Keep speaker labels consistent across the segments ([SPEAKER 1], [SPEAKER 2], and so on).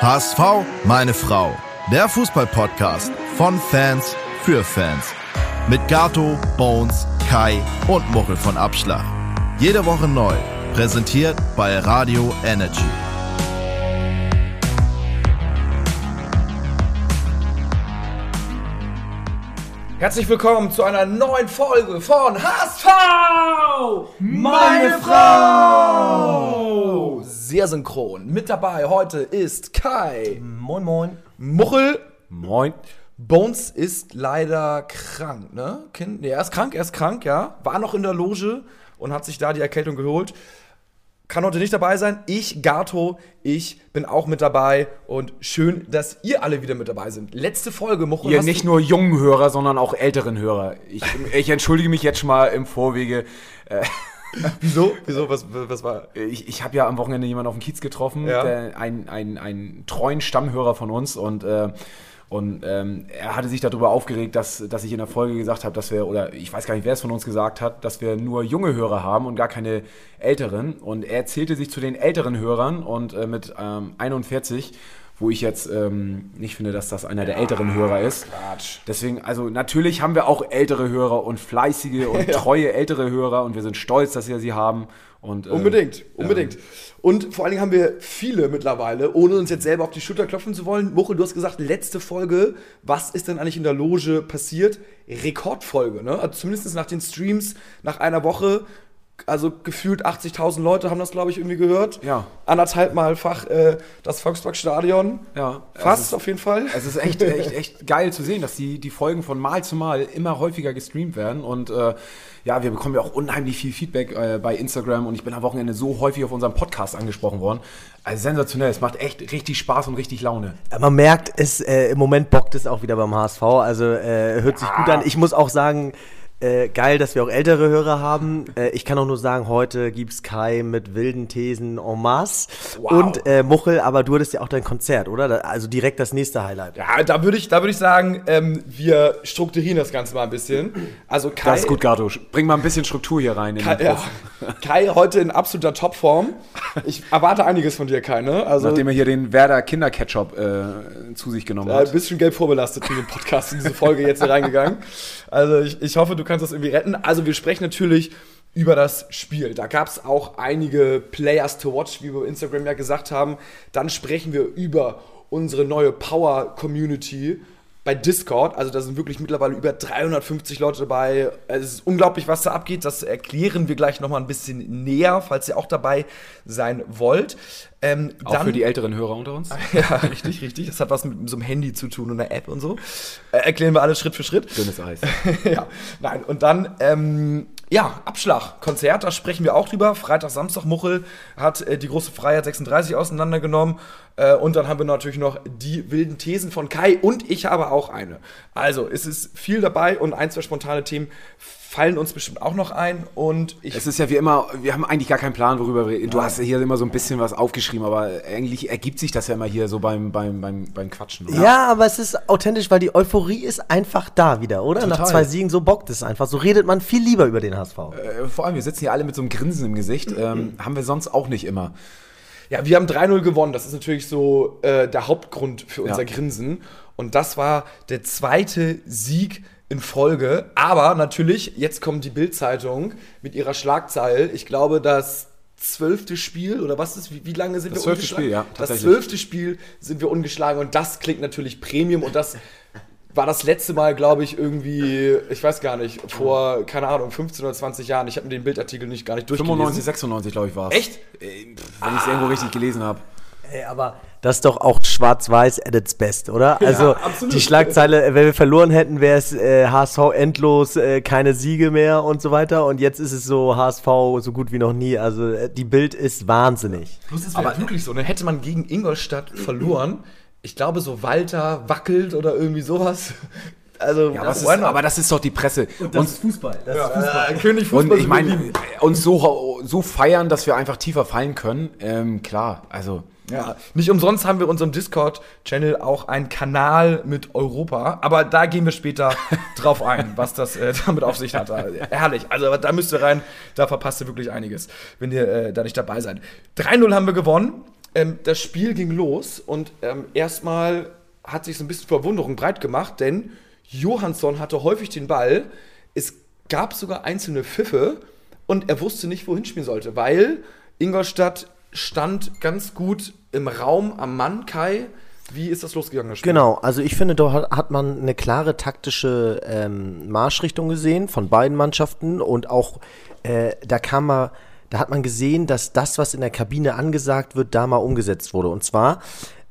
[SPEAKER 1] HSV, meine Frau. Der Fußballpodcast von Fans für Fans. Mit Gato, Bones, Kai und Muchel von Abschlag. Jede Woche neu. Präsentiert bei Radio Energy.
[SPEAKER 2] Herzlich willkommen zu einer neuen Folge von HSV! Meine Frau! Sehr synchron. Mit dabei heute ist Kai.
[SPEAKER 3] Moin, moin.
[SPEAKER 2] Muchel.
[SPEAKER 3] Moin.
[SPEAKER 2] Bones ist leider krank, ne? Kind, nee, er ist krank, er ist krank, ja. War noch in der Loge und hat sich da die Erkältung geholt. Kann heute nicht dabei sein. Ich, Gato, ich bin auch mit dabei und schön, dass ihr alle wieder mit dabei sind. Letzte Folge, Muchel.
[SPEAKER 3] Ihr
[SPEAKER 2] hast
[SPEAKER 3] nicht
[SPEAKER 2] du-
[SPEAKER 3] nur jungen Hörer, sondern auch älteren Hörer. Ich, ich entschuldige mich jetzt schon mal im Vorwege.
[SPEAKER 2] Wieso? Wieso? Was, was war?
[SPEAKER 3] Ich, ich habe ja am Wochenende jemanden auf dem Kiez getroffen,
[SPEAKER 2] Ja.
[SPEAKER 3] der, ein, ein, einen treuen Stammhörer von uns und, äh, und ähm, er hatte sich darüber aufgeregt, dass, dass ich in der Folge gesagt habe, dass wir, oder ich weiß gar nicht, wer es von uns gesagt hat, dass wir nur junge Hörer haben und gar keine älteren. Und er zählte sich zu den älteren Hörern und äh, mit ähm, 41, wo ich jetzt ähm, nicht finde, dass das einer der älteren Hörer ist.
[SPEAKER 2] Quatsch.
[SPEAKER 3] Deswegen, also natürlich haben wir auch ältere Hörer und fleißige und treue ältere Hörer und wir sind stolz, dass wir sie haben. Und, äh,
[SPEAKER 2] Unbedingt, unbedingt. Und vor allen Dingen haben wir viele mittlerweile, ohne uns jetzt selber auf die Schulter klopfen zu wollen. Muchel, du hast gesagt, letzte Folge, was ist denn eigentlich in der Loge passiert? Rekordfolge, ne? Also zumindest nach den Streams, nach einer Woche, also gefühlt 80.000 Leute haben das, glaube ich, irgendwie gehört.
[SPEAKER 3] Ja.
[SPEAKER 2] Anderthalb Malfach äh, das Volksparkstadion.
[SPEAKER 3] Ja,
[SPEAKER 2] Fast
[SPEAKER 3] ist-
[SPEAKER 2] auf jeden Fall.
[SPEAKER 3] Es ist echt, echt, echt geil zu sehen, dass die, die Folgen von Mal zu Mal immer häufiger gestreamt werden. Und äh, ja, wir bekommen ja auch unheimlich viel Feedback äh, bei Instagram und ich bin am Wochenende so häufig auf unserem Podcast angesprochen worden. Also sensationell, es macht echt richtig Spaß und richtig Laune.
[SPEAKER 4] Man merkt, es äh, im Moment bockt es auch wieder beim HSV. Also äh, hört sich gut an. Ich muss auch sagen, äh, geil, dass wir auch ältere Hörer haben. Äh, ich kann auch nur sagen, heute gibt's Kai mit wilden Thesen en masse. Und äh, Muchel, aber du hattest ja auch dein Konzert, oder? Da, also direkt das nächste Highlight.
[SPEAKER 2] Ja, da würde ich, da würd ich sagen, ähm, wir strukturieren das Ganze mal ein bisschen. Also Kai,
[SPEAKER 3] Das ist gut, Gato. Bring mal ein bisschen Struktur hier rein. In
[SPEAKER 2] Kai,
[SPEAKER 3] den
[SPEAKER 2] ja. Kai heute in absoluter Topform. Ich erwarte einiges von dir, Kai, ne? Also
[SPEAKER 3] Nachdem er hier den Werder Kinderketchup äh, zu sich genommen
[SPEAKER 2] äh, ein
[SPEAKER 3] hat.
[SPEAKER 2] bisschen gelb vorbelastet in den Podcast, in diese Folge jetzt hier reingegangen. Also ich, ich hoffe, du kannst das irgendwie retten. Also wir sprechen natürlich über das Spiel. Da gab es auch einige Players to watch, wie wir bei Instagram ja gesagt haben. Dann sprechen wir über unsere neue Power-Community bei Discord. Also da sind wirklich mittlerweile über 350 Leute dabei. Es ist unglaublich, was da abgeht. Das erklären wir gleich nochmal ein bisschen näher, falls ihr auch dabei sein wollt. Ähm,
[SPEAKER 3] Auch für die älteren Hörer unter uns.
[SPEAKER 2] ja, richtig, richtig. Das hat was mit so einem Handy zu tun und einer App und so. Äh, erklären wir alles Schritt für Schritt.
[SPEAKER 3] Dünnes Eis.
[SPEAKER 2] ja, nein. Und dann, ähm, ja, Abschlag, Konzert, da sprechen wir auch drüber. Freitag, Samstag, Muchel hat äh, die große Freiheit 36 auseinandergenommen. Äh, und dann haben wir natürlich noch die wilden Thesen von Kai und ich habe auch eine. Also, es ist viel dabei und ein, zwei spontane Themen fallen uns bestimmt auch noch ein. Und ich
[SPEAKER 3] Es ist ja wie immer, wir haben eigentlich gar keinen Plan, worüber wir reden. Du hast ja hier immer so ein bisschen was aufgeschrieben, aber eigentlich ergibt sich das ja immer hier so beim, beim, beim, beim Quatschen. oder?
[SPEAKER 4] Ja, aber es ist authentisch, weil die Euphorie ist einfach da wieder, oder? Nach
[SPEAKER 3] Total.
[SPEAKER 4] zwei Siegen, so bockt es einfach. So redet man viel lieber über den HSV.
[SPEAKER 3] Äh, Vor allem, wir sitzen hier alle mit so einem Grinsen im Gesicht. Ähm, haben wir sonst auch nicht immer.
[SPEAKER 2] Ja, wir haben 3-0 gewonnen. Das ist natürlich so äh, der Hauptgrund für unser
[SPEAKER 3] Ja.
[SPEAKER 2] Grinsen. Und das war der zweite Sieg in Folge. Aber natürlich, jetzt kommt die Bild-Zeitung mit ihrer Schlagzeile. Ich glaube, das zwölfte Spiel oder was ist, wie, wie lange sind
[SPEAKER 3] Das
[SPEAKER 2] wir
[SPEAKER 3] zwölfte
[SPEAKER 2] ungeschlagen?
[SPEAKER 3] Spiel, ja,
[SPEAKER 2] Das zwölfte Spiel sind wir ungeschlagen und das klingt natürlich Premium und das war das letzte Mal, glaube ich, irgendwie, ich weiß gar nicht, vor, keine Ahnung, 15 oder 20 Jahren. Ich habe mir den Bildartikel nicht gar nicht durchgelesen.
[SPEAKER 3] 95, 96, glaube ich, war es.
[SPEAKER 2] Echt?
[SPEAKER 3] Äh, Wenn ich es irgendwo richtig gelesen habe.
[SPEAKER 4] Ey, aber das ist doch auch schwarz-weiß at its best, oder? Also
[SPEAKER 2] absolut.
[SPEAKER 4] die Schlagzeile, äh, wenn wir verloren hätten, wäre es äh, HSV endlos, äh, keine Siege mehr und so weiter. Und jetzt ist es so HSV so gut wie noch nie. Also äh, die Bild ist wahnsinnig.
[SPEAKER 2] Plus es wäre wirklich so, ne? Hätte man gegen Ingolstadt verloren, ich glaube so Walter wackelt oder irgendwie sowas. Also,
[SPEAKER 3] Ja, aber, das ist, aber das ist doch die Presse. Und,
[SPEAKER 4] Fußball. Das
[SPEAKER 2] äh, König
[SPEAKER 3] und
[SPEAKER 2] Fußball
[SPEAKER 3] ich meine, uns so, so feiern, dass wir einfach tiefer fallen können. Ähm, klar, also.
[SPEAKER 2] Ja, nicht umsonst haben wir unserem Discord-Channel auch einen Kanal mit Europa, aber da gehen wir später drauf ein, was das äh, damit auf sich hat. Herrlich, also da müsst ihr rein, da verpasst ihr wirklich einiges, wenn ihr äh, da nicht dabei seid. 3-0 haben wir gewonnen. ähm, das Spiel ging los und ähm, erstmal hat sich so ein bisschen Verwunderung breit gemacht, denn Johansson hatte häufig den Ball. Es gab sogar einzelne Pfiffe und er wusste nicht, wohin spielen sollte, weil Ingolstadt stand ganz gut im Raum am Mann, Kai. Wie ist das losgegangen? Das?
[SPEAKER 4] Genau, also ich finde, da hat, hat man eine klare taktische ähm, Marschrichtung gesehen von beiden Mannschaften und auch äh, da kam man, da hat man gesehen, dass das, was in der Kabine angesagt wird, da mal umgesetzt wurde. Und zwar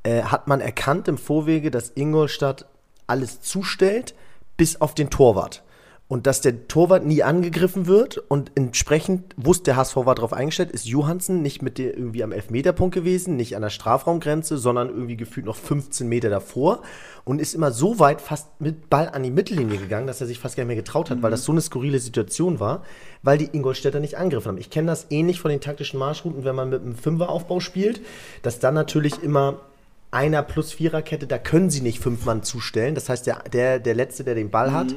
[SPEAKER 4] äh, hat man erkannt im Vorwege, dass Ingolstadt alles zustellt, bis auf den Torwart. Und dass der Torwart nie angegriffen wird und entsprechend wusste der HSV war darauf eingestellt, ist Johansen nicht mit der irgendwie am Elfmeterpunkt gewesen, nicht an der Strafraumgrenze, sondern irgendwie gefühlt noch 15 Meter davor und ist immer so weit fast mit Ball an die Mittellinie gegangen, dass er sich fast gar nicht mehr getraut hat, weil das so eine skurrile Situation war, weil die Ingolstädter nicht angegriffen haben. Ich kenne das ähnlich von den taktischen Marschrouten, wenn man mit einem Fünferaufbau spielt, dass dann natürlich immer einer plus Viererkette, da können sie nicht fünf Mann zustellen. Das heißt, der, der, der Letzte, der den Ball hat,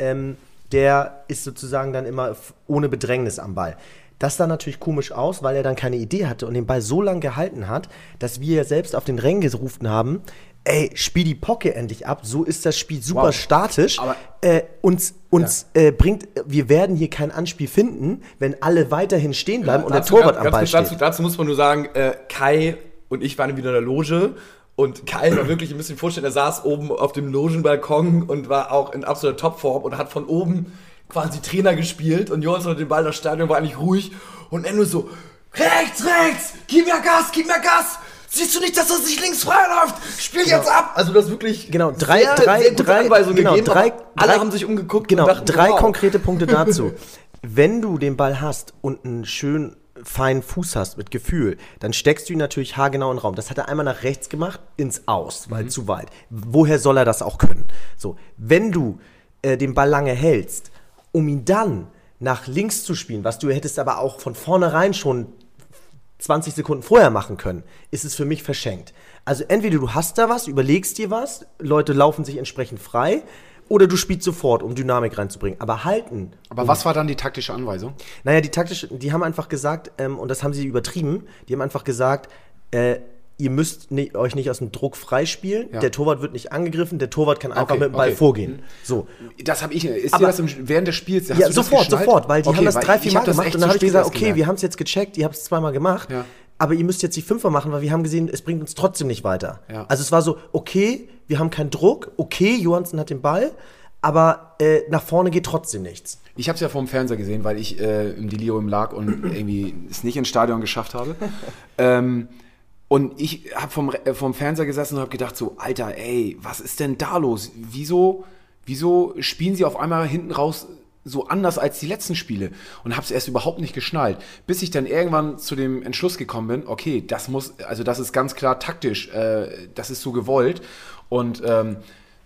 [SPEAKER 4] ähm, der ist sozusagen dann immer ohne Bedrängnis am Ball. Das sah natürlich komisch aus, weil er dann keine Idee hatte und den Ball so lange gehalten hat, dass wir ja selbst auf den Rängen gerufen haben, ey, spiel die Pocke endlich ab, so ist das Spiel super
[SPEAKER 3] Wow.
[SPEAKER 4] statisch.
[SPEAKER 3] Aber-
[SPEAKER 4] äh, uns uns äh, bringt, wir werden hier kein Anspiel finden, wenn alle weiterhin stehen bleiben und der
[SPEAKER 2] Dazu
[SPEAKER 4] Torwart
[SPEAKER 2] ganz-
[SPEAKER 4] am
[SPEAKER 2] ganz
[SPEAKER 4] Ball
[SPEAKER 2] kurz
[SPEAKER 4] steht.
[SPEAKER 2] Dazu, dazu muss man nur sagen, äh, Kai und ich waren wieder in der Loge und Kai war wirklich ein bisschen vorstellen, er saß oben auf dem Logenbalkon und war auch in absoluter Topform und hat von oben quasi Trainer gespielt und Johansson hat den Ball das Stadion war eigentlich ruhig und er nur so, rechts, rechts, gib mir Gas, gib mir Gas. Siehst du nicht, dass das nicht links frei läuft? Spiel jetzt ab! Also das wirklich
[SPEAKER 4] Genau, drei,
[SPEAKER 2] sehr,
[SPEAKER 4] drei,
[SPEAKER 2] sehr gute
[SPEAKER 4] drei,
[SPEAKER 2] Anweisungen
[SPEAKER 4] genau,
[SPEAKER 2] gegeben,
[SPEAKER 4] drei,
[SPEAKER 2] alle
[SPEAKER 4] drei-
[SPEAKER 2] haben sich umgeguckt
[SPEAKER 4] Genau,
[SPEAKER 2] und dachten,
[SPEAKER 4] drei
[SPEAKER 2] wow.
[SPEAKER 4] konkrete Punkte dazu. Wenn du den Ball hast und einen schönen feinen Fuß hast mit Gefühl, dann steckst du ihn natürlich haargenau in den Raum. Das hat er einmal nach rechts gemacht, ins Aus, weil zu weit. Woher soll er das auch können? So, wenn du äh, den Ball lange hältst, um ihn dann nach links zu spielen, was du hättest aber auch von vornherein schon 20 Sekunden vorher machen können, ist es für mich verschenkt. Also entweder du hast da was, überlegst dir was, Leute laufen sich entsprechend frei, oder du spielst sofort, um Dynamik reinzubringen. Aber halten.
[SPEAKER 3] Aber was war dann die taktische Anweisung?
[SPEAKER 4] Naja, die taktisch, die haben einfach gesagt, ähm, und das haben sie übertrieben, die haben einfach gesagt, äh, ihr müsst ni- euch nicht aus dem Druck freispielen,
[SPEAKER 3] Ja.
[SPEAKER 4] der Torwart wird nicht angegriffen, der Torwart kann einfach
[SPEAKER 3] Okay,
[SPEAKER 4] mit dem Ball
[SPEAKER 3] okay.
[SPEAKER 4] vorgehen. So.
[SPEAKER 3] Das habe ich. Ist
[SPEAKER 4] Aber-
[SPEAKER 3] dir das im, während des Spiels? hast
[SPEAKER 4] Ja, sofort, sofort, weil die
[SPEAKER 3] Okay,
[SPEAKER 4] haben das drei, vier Mal gemacht und dann habe ich gesagt, okay, wir
[SPEAKER 3] gemerkt.
[SPEAKER 4] haben es jetzt gecheckt, ihr habt es zweimal gemacht,
[SPEAKER 3] Ja.
[SPEAKER 4] Aber ihr müsst jetzt die Fünfer machen, weil wir haben gesehen, es bringt uns trotzdem nicht weiter.
[SPEAKER 3] Ja.
[SPEAKER 4] Also es war so, okay, wir haben keinen Druck, okay, Johansen hat den Ball, aber äh, nach vorne geht trotzdem nichts.
[SPEAKER 3] Ich habe es ja vom Fernseher gesehen, weil ich äh, im Delirium lag und irgendwie es nicht ins Stadion geschafft habe. ähm, und ich habe vom, äh, vom Fernseher gesessen und habe gedacht so, Alter, ey, was ist denn da los? Wieso, wieso spielen sie auf einmal hinten raus so anders als die letzten Spiele? Und habe es erst überhaupt nicht geschnallt, bis ich dann irgendwann zu dem Entschluss gekommen bin, okay, das muss, also das ist ganz klar taktisch, äh, das ist so gewollt. Und ähm,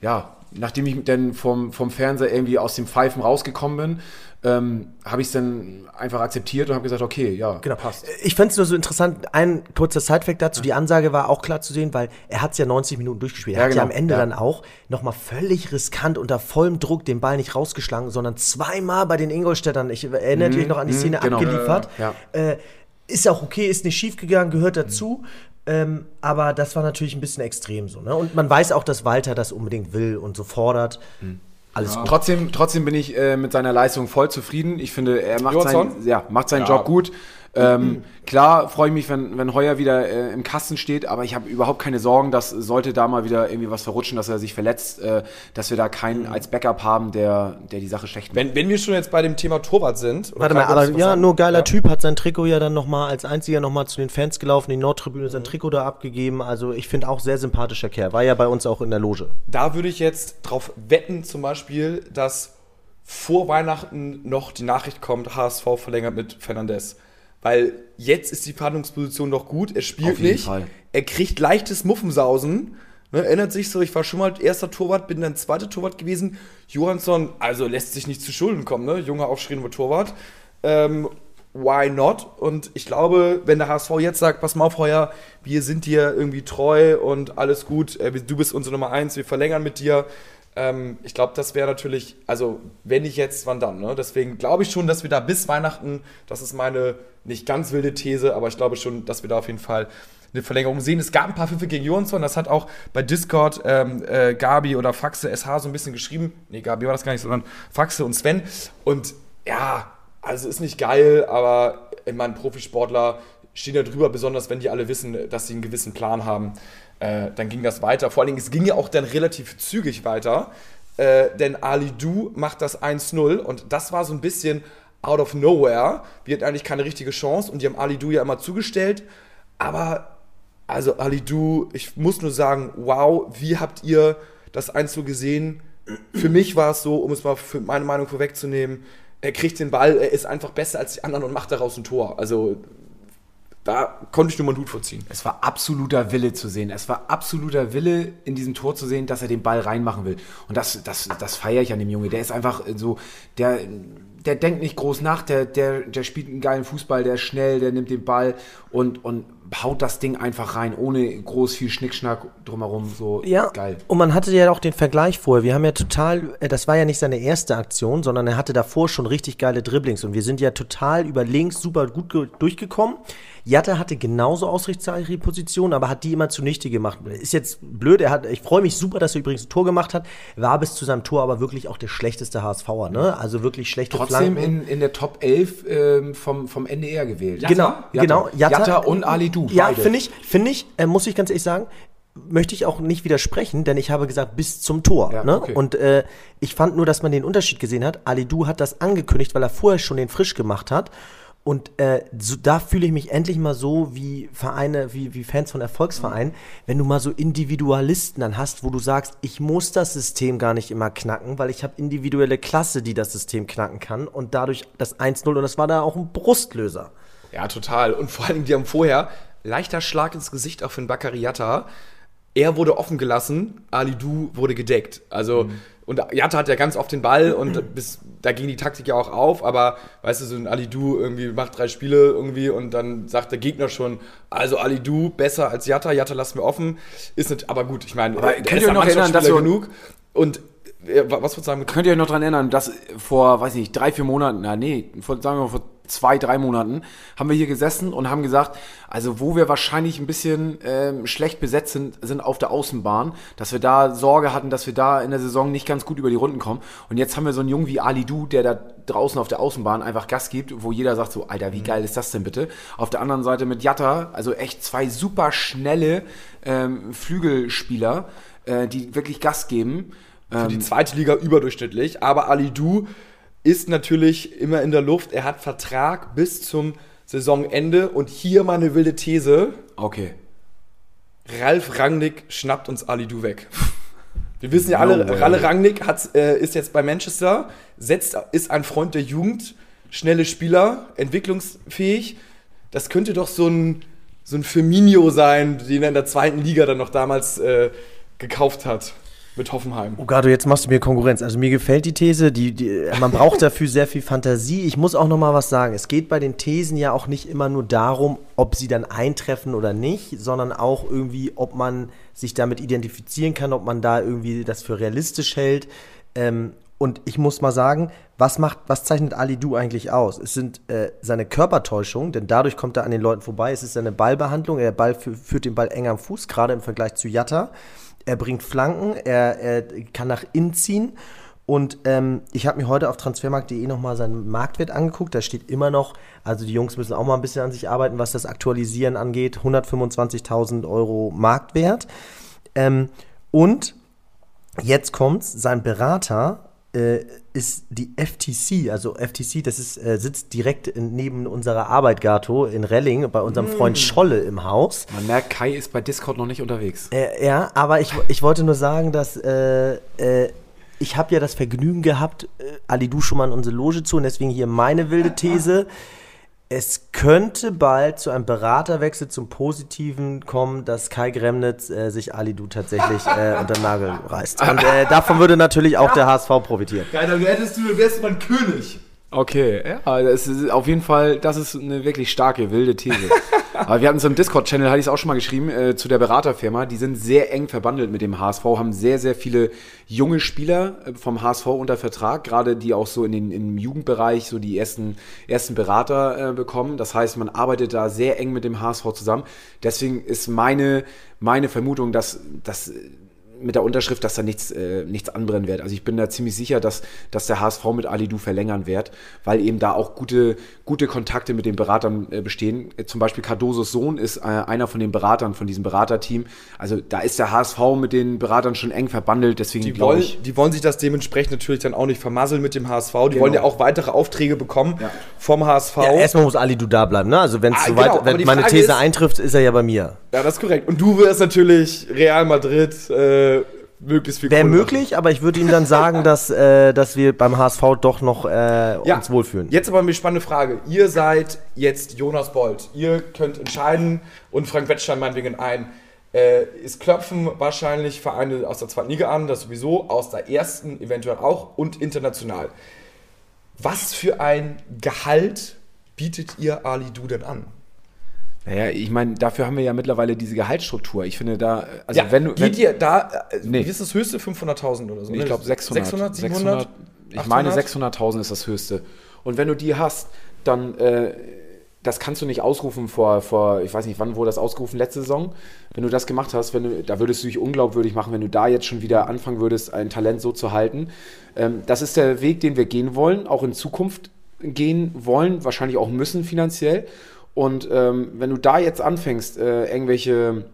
[SPEAKER 3] ja, nachdem ich dann vom, vom Fernseher irgendwie aus dem Pfeifen rausgekommen bin, ähm, habe ich es dann einfach akzeptiert und habe gesagt, okay, ja,
[SPEAKER 4] Genau.
[SPEAKER 3] passt.
[SPEAKER 4] Ich fand es nur so interessant, ein kurzer Sidefact dazu, die Ansage war auch klar zu sehen, weil er hat es ja 90 Minuten durchgespielt. Er
[SPEAKER 3] Ja,
[SPEAKER 4] hat ja
[SPEAKER 3] genau.
[SPEAKER 4] am Ende
[SPEAKER 3] Ja.
[SPEAKER 4] dann auch nochmal völlig riskant unter vollem Druck den Ball nicht rausgeschlagen, sondern zweimal bei den Ingolstädtern, ich erinnere natürlich noch an die Szene,
[SPEAKER 3] genau.
[SPEAKER 4] abgeliefert.
[SPEAKER 3] Ja,
[SPEAKER 4] Äh, ist auch okay, ist nicht schief gegangen, gehört dazu. Ähm, aber das war natürlich ein bisschen extrem so. Ne? Und man weiß auch, dass Walter das unbedingt will und so fordert. Alles gut.
[SPEAKER 3] Trotzdem, trotzdem bin ich äh, mit seiner Leistung voll zufrieden. Ich finde, er macht,
[SPEAKER 2] Johansson?
[SPEAKER 3] ja, macht seinen Job gut. Ähm, klar freue ich mich, wenn, wenn Heuer wieder äh, im Kasten steht, aber ich habe überhaupt keine Sorgen, dass sollte da mal wieder irgendwie was verrutschen, dass er sich verletzt, äh, dass wir da keinen als Backup haben, der, der die Sache schlecht macht.
[SPEAKER 2] Wenn, wenn wir schon jetzt bei dem Thema Torwart sind. oder
[SPEAKER 4] Warte mal, aber ja,
[SPEAKER 2] sagen?
[SPEAKER 4] nur geiler
[SPEAKER 2] Ja?
[SPEAKER 4] Typ, hat sein Trikot ja dann nochmal als einziger nochmal zu den Fans gelaufen, die Nordtribüne sein Trikot da abgegeben. Also ich finde auch sehr sympathischer Kerl. War ja bei uns auch in der Loge.
[SPEAKER 2] Da würde ich jetzt drauf wetten, zum Beispiel, dass vor Weihnachten noch die Nachricht kommt, HSV verlängert mit Fernandes. Weil jetzt ist die Verhandlungsposition noch gut, er spielt nicht,
[SPEAKER 3] Fall.
[SPEAKER 2] er kriegt leichtes Muffensausen. Ne, erinnert sich so, ich war schon mal erster Torwart, bin dann zweiter Torwart gewesen. Johansson, also lässt sich nicht zu Schulden kommen, ne? Junger, aufstrebender Torwart. Ähm, why not? Und ich glaube, wenn der HSV jetzt sagt, pass mal auf, Heuer, wir sind dir irgendwie treu und alles gut, äh, du bist unsere Nummer eins, wir verlängern mit dir, Ähm, ich glaube, das wäre natürlich, also wenn nicht jetzt, wann dann? Ne? Deswegen glaube ich schon, dass wir da bis Weihnachten, das ist meine nicht ganz wilde These, aber ich glaube schon, dass wir da auf jeden Fall eine Verlängerung sehen. Es gab ein paar Pfiffe gegen Jonsson, das hat auch bei Discord ähm, äh, Gabi oder Faxe SH so ein bisschen geschrieben. Nee, Gabi war das gar nicht, sondern Faxe und Sven. Und ja, also ist nicht geil, aber ich meine, Profisportler stehen da drüber, besonders wenn die alle wissen, dass sie einen gewissen Plan haben. Äh, dann ging das weiter. Vor allen Dingen, es ging ja auch dann relativ zügig weiter, äh, denn Ali Du macht das 1-0 und das war so ein bisschen out of nowhere. Wir hatten eigentlich keine richtige Chance und die haben Ali Du ja immer zugestellt. Aber also Ali Du, ich muss nur sagen, wow, wie habt ihr das 1 gesehen? Für mich war es so, um es mal für meine Meinung vorwegzunehmen, er kriegt den Ball, er ist einfach besser als die anderen und macht daraus ein Tor. Also da konnte ich nur meinen Hut vorziehen.
[SPEAKER 3] Es war absoluter Wille zu sehen. Es war absoluter Wille in diesem Tor zu sehen, dass er den Ball reinmachen will. Und das, das, das feiere ich an dem Junge. Der ist einfach so, der, der denkt nicht groß nach, der, der, der spielt einen geilen Fußball, der ist schnell, der nimmt den Ball und, und haut das Ding einfach rein, ohne groß viel Schnickschnack drumherum. So
[SPEAKER 4] ja, geil. Und man hatte ja auch den Vergleich vorher. Wir haben ja total, äh, das war ja nicht seine erste Aktion, sondern er hatte davor schon richtig geile Dribblings und wir sind ja total über links super gut durchgekommen. Jatta hatte genauso ausrichtsreiche Positionen, aber hat die immer zunichte gemacht. Ist jetzt blöd, er hat, ich freue mich super, dass er übrigens ein Tor gemacht hat, war bis zu seinem Tor aber wirklich auch der schlechteste HSVer, ne? Also wirklich schlechte
[SPEAKER 3] Trotzdem in, in der Top 11 ähm, vom, vom NDR gewählt.
[SPEAKER 4] Jatta? Genau, Jatta. genau.
[SPEAKER 3] Jatta, Jatta und Ali Du.
[SPEAKER 4] Ja, finde ich, finde ich, äh, muss ich ganz ehrlich sagen, möchte ich auch nicht widersprechen, denn ich habe gesagt, bis zum Tor. Ja, ne? okay. Und äh, ich fand nur, dass man den Unterschied gesehen hat. Ali Du hat das angekündigt, weil er vorher schon den frisch gemacht hat. Und äh, so, da fühle ich mich endlich mal so wie Vereine, wie, wie Fans von Erfolgsvereinen, wenn du mal so Individualisten dann hast, wo du sagst, ich muss das System gar nicht immer knacken, weil ich habe individuelle Klasse, die das System knacken kann und dadurch das 1-0 und das war da auch ein Brustlöser.
[SPEAKER 2] Ja, total. Und vor allem, die haben vorher leichter Schlag ins Gesicht auch für den Bakariata. Er wurde offen gelassen, Ali Du wurde gedeckt. Also mhm. Und Jatta hat ja ganz oft den Ball und bis, da ging die Taktik ja auch auf, aber weißt du, so ein Ali Du irgendwie macht drei Spiele irgendwie und dann sagt der Gegner schon, also Ali Du besser als Jatta, Jatta lassen wir offen. Ist nicht, aber gut, ich meine,
[SPEAKER 3] aber könnt ihr euch noch erinnern, dass
[SPEAKER 2] genug und was würdest du sagen?
[SPEAKER 3] Könnt ihr euch noch daran erinnern, dass vor, weiß ich nicht, drei, vier Monaten, na nee, vor, sagen wir mal vor zwei, drei Monaten, haben wir hier gesessen und haben gesagt, also wo wir wahrscheinlich ein bisschen ähm, schlecht besetzt sind, sind auf der Außenbahn, dass wir da Sorge hatten, dass wir da in der Saison nicht ganz gut über die Runden kommen. Und jetzt haben wir so einen Jungen wie Ali Du, der da draußen auf der Außenbahn einfach Gas gibt, wo jeder sagt so, Alter, wie geil ist das denn bitte? Auf der anderen Seite mit Jatta, also echt zwei super schnelle ähm, Flügelspieler, äh, die wirklich Gas geben.
[SPEAKER 2] Für die ähm, zweite Liga überdurchschnittlich, aber Ali Du ist natürlich immer in der Luft. Er hat Vertrag bis zum Saisonende und hier mal eine wilde These.
[SPEAKER 3] Okay.
[SPEAKER 2] Ralf Rangnick schnappt uns Ali Du weg. Wir wissen ja alle, no Ralle Rangnick hat, äh, ist jetzt bei Manchester, setzt, ist ein Freund der Jugend, schnelle Spieler, entwicklungsfähig. Das könnte doch so ein, so ein Firmino sein, den er in der zweiten Liga dann noch damals äh, gekauft hat mit Hoffenheim.
[SPEAKER 4] Oh Gado, jetzt machst du mir Konkurrenz. Also mir gefällt die These, die, die, man braucht dafür sehr viel Fantasie. Ich muss auch noch mal was sagen. Es geht bei den Thesen ja auch nicht immer nur darum, ob sie dann eintreffen oder nicht, sondern auch irgendwie, ob man sich damit identifizieren kann, ob man da irgendwie das für realistisch hält. Ähm, und ich muss mal sagen, was macht, was zeichnet Ali Du eigentlich aus? Es sind äh, seine Körpertäuschungen, denn dadurch kommt er an den Leuten vorbei. Es ist seine Ballbehandlung. Er Ball führt den Ball eng am Fuß, gerade im Vergleich zu Jatta er bringt Flanken, er, er kann nach innen ziehen. Und ähm, ich habe mir heute auf transfermarkt.de nochmal seinen Marktwert angeguckt. Da steht immer noch, also die Jungs müssen auch mal ein bisschen an sich arbeiten, was das Aktualisieren angeht. 125.000 Euro Marktwert. Ähm, und jetzt kommt's, sein Berater ist die FTC, also FTC, das ist, äh, sitzt direkt in, neben unserer Arbeit, Gato, in Relling, bei unserem mm. Freund Scholle im Haus.
[SPEAKER 3] Man merkt, Kai ist bei Discord noch nicht unterwegs.
[SPEAKER 4] Äh, ja, aber ich, ich wollte nur sagen, dass äh, äh, ich habe ja das Vergnügen gehabt, äh, Ali du schon mal in unsere Loge zu und deswegen hier meine wilde These es könnte bald zu einem Beraterwechsel zum Positiven kommen, dass Kai Gremnitz äh, sich Alidu tatsächlich äh, unter den Nagel reißt. Und äh, davon würde natürlich auch der HSV profitieren.
[SPEAKER 2] Geil, dann hättest du, wärst du mal König.
[SPEAKER 3] Okay, ja, das ist auf jeden Fall, das ist eine wirklich starke, wilde These. Aber wir hatten so im Discord-Channel, hatte ich es auch schon mal geschrieben, äh, zu der Beraterfirma. Die sind sehr eng verbandelt mit dem HSV, haben sehr, sehr viele junge Spieler äh, vom HSV unter Vertrag, gerade die auch so in den, im Jugendbereich so die ersten, ersten Berater äh, bekommen. Das heißt, man arbeitet da sehr eng mit dem HSV zusammen. Deswegen ist meine, meine Vermutung, dass, dass mit der Unterschrift, dass da nichts, äh, nichts anbrennen wird. Also ich bin da ziemlich sicher, dass, dass der HSV mit Ali Du verlängern wird, weil eben da auch gute, gute Kontakte mit den Beratern äh, bestehen. Äh, zum Beispiel Cardosos Sohn ist äh, einer von den Beratern von diesem Beraterteam. Also da ist der HSV mit den Beratern schon eng verbandelt, deswegen
[SPEAKER 2] Die
[SPEAKER 3] glaube
[SPEAKER 2] wollen,
[SPEAKER 3] ich.
[SPEAKER 2] die wollen sich das dementsprechend natürlich dann auch nicht vermasseln mit dem HSV. Die
[SPEAKER 3] Genau.
[SPEAKER 2] wollen ja auch weitere Aufträge bekommen
[SPEAKER 3] Ja.
[SPEAKER 2] vom HSV.
[SPEAKER 4] Ja, erstmal muss Ali Du da bleiben, ne? Also wenn es
[SPEAKER 2] Ah,
[SPEAKER 4] soweit,
[SPEAKER 2] genau,
[SPEAKER 4] wenn meine
[SPEAKER 2] Frage
[SPEAKER 4] These
[SPEAKER 2] ist-
[SPEAKER 4] eintrifft, ist er ja bei mir.
[SPEAKER 2] Ja, das ist korrekt. Und du wirst natürlich Real Madrid äh, möglichst viel
[SPEAKER 4] Wäre möglich, aber ich würde ihm dann sagen, dass, äh, dass wir beim HSV doch noch äh,
[SPEAKER 2] Ja,
[SPEAKER 4] uns wohlfühlen.
[SPEAKER 2] Jetzt aber eine spannende Frage. Ihr seid jetzt Jonas Bolt. Ihr könnt entscheiden und Frank Wettstein meinetwegen ein. Äh, es klopfen wahrscheinlich Vereine aus der zweiten Liga an, das sowieso, aus der ersten eventuell auch und international. Was für ein Gehalt bietet ihr Ali Du denn an?
[SPEAKER 3] Naja, ich meine, dafür haben wir ja mittlerweile diese Gehaltsstruktur. Ich finde da, also
[SPEAKER 2] ja,
[SPEAKER 3] wenn du.
[SPEAKER 2] Geht ihr da, äh,
[SPEAKER 3] Nee.
[SPEAKER 2] wie ist das höchste? 500.000 oder so?
[SPEAKER 3] ich
[SPEAKER 2] ne?
[SPEAKER 3] glaube 600.
[SPEAKER 2] 600, 700?
[SPEAKER 3] ich meine
[SPEAKER 2] 800?
[SPEAKER 3] 600.000 ist das höchste. Und wenn du die hast, dann, äh, das kannst du nicht ausrufen vor, vor, ich weiß nicht, wann wurde das ausgerufen, letzte Saison. Wenn du das gemacht hast, wenn du, da würdest du dich unglaubwürdig machen, wenn du da jetzt schon wieder anfangen würdest, ein Talent so zu halten. Ähm, das ist der Weg, den wir gehen wollen, auch in Zukunft gehen wollen, wahrscheinlich auch müssen finanziell. Und ähm, wenn du da jetzt anfängst, äh, irgendwelche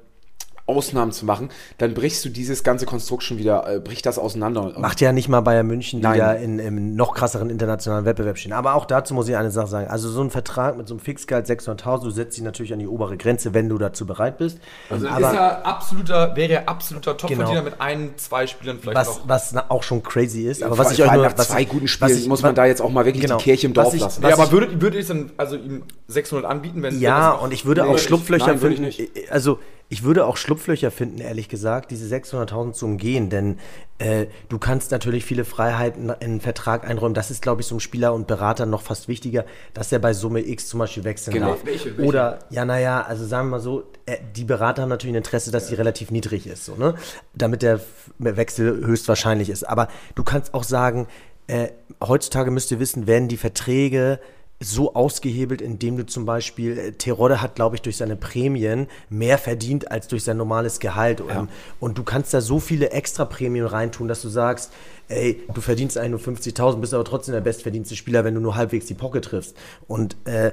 [SPEAKER 3] Ausnahmen zu machen, dann brichst du dieses ganze Konstrukt schon wieder, äh, bricht das auseinander.
[SPEAKER 4] Macht ja nicht mal Bayern München, die
[SPEAKER 3] Nein.
[SPEAKER 4] da in, im noch krasseren internationalen Wettbewerb stehen. Aber auch dazu muss ich eine Sache sagen. Also so ein Vertrag mit so einem Fixgehalt 600.000, du setzt dich natürlich an die obere Grenze, wenn du dazu bereit bist.
[SPEAKER 2] Also
[SPEAKER 4] Aber-
[SPEAKER 2] ist er absoluter, wäre er absoluter Topverdiener
[SPEAKER 4] Genau.
[SPEAKER 2] mit ein, zwei Spielern vielleicht
[SPEAKER 4] was,
[SPEAKER 2] noch.
[SPEAKER 4] was na- auch schon crazy ist. Aber was ich euch nur
[SPEAKER 3] nach
[SPEAKER 4] was
[SPEAKER 3] zwei
[SPEAKER 4] ich,
[SPEAKER 3] guten Spielen
[SPEAKER 4] ich,
[SPEAKER 3] muss man da jetzt auch mal wirklich
[SPEAKER 4] genau,
[SPEAKER 3] die Kirche im Dorf
[SPEAKER 4] ich-
[SPEAKER 3] lassen.
[SPEAKER 2] ja, aber
[SPEAKER 4] ich-
[SPEAKER 2] würdet, würdet ihr es dann also ihm 600 anbieten, wenn
[SPEAKER 4] Ja, und ich würde
[SPEAKER 2] Nee,
[SPEAKER 4] auch
[SPEAKER 2] würde ich-
[SPEAKER 4] Schlupflöcher
[SPEAKER 3] nein, würde ich
[SPEAKER 4] finden. Also ich würde auch Schlupflöcher finden, ehrlich gesagt, diese 600.000 zu umgehen, denn äh, du kannst natürlich viele Freiheiten in einen Vertrag einräumen. Das ist, glaube ich, so einem Spieler und Berater noch fast wichtiger, dass er bei Summe X zum Beispiel wechseln
[SPEAKER 3] Genau.
[SPEAKER 4] darf.
[SPEAKER 2] Welche, welche?
[SPEAKER 4] Oder, ja, naja, also sagen wir mal so, äh, die Berater haben natürlich ein Interesse, dass die relativ niedrig ist, so, ne? damit der Wechsel höchstwahrscheinlich ist. Aber du kannst auch sagen, äh, heutzutage müsst ihr wissen, werden die Verträge so ausgehebelt, indem du zum Beispiel, äh, Terodde hat, glaube ich, durch seine Prämien mehr verdient als durch sein normales Gehalt. Und, und du kannst da so viele extra Prämien reintun, dass du sagst, ey, du verdienst eigentlich nur 50.000, bist aber trotzdem der bestverdienste Spieler, wenn du nur halbwegs die Pocket triffst. Und äh,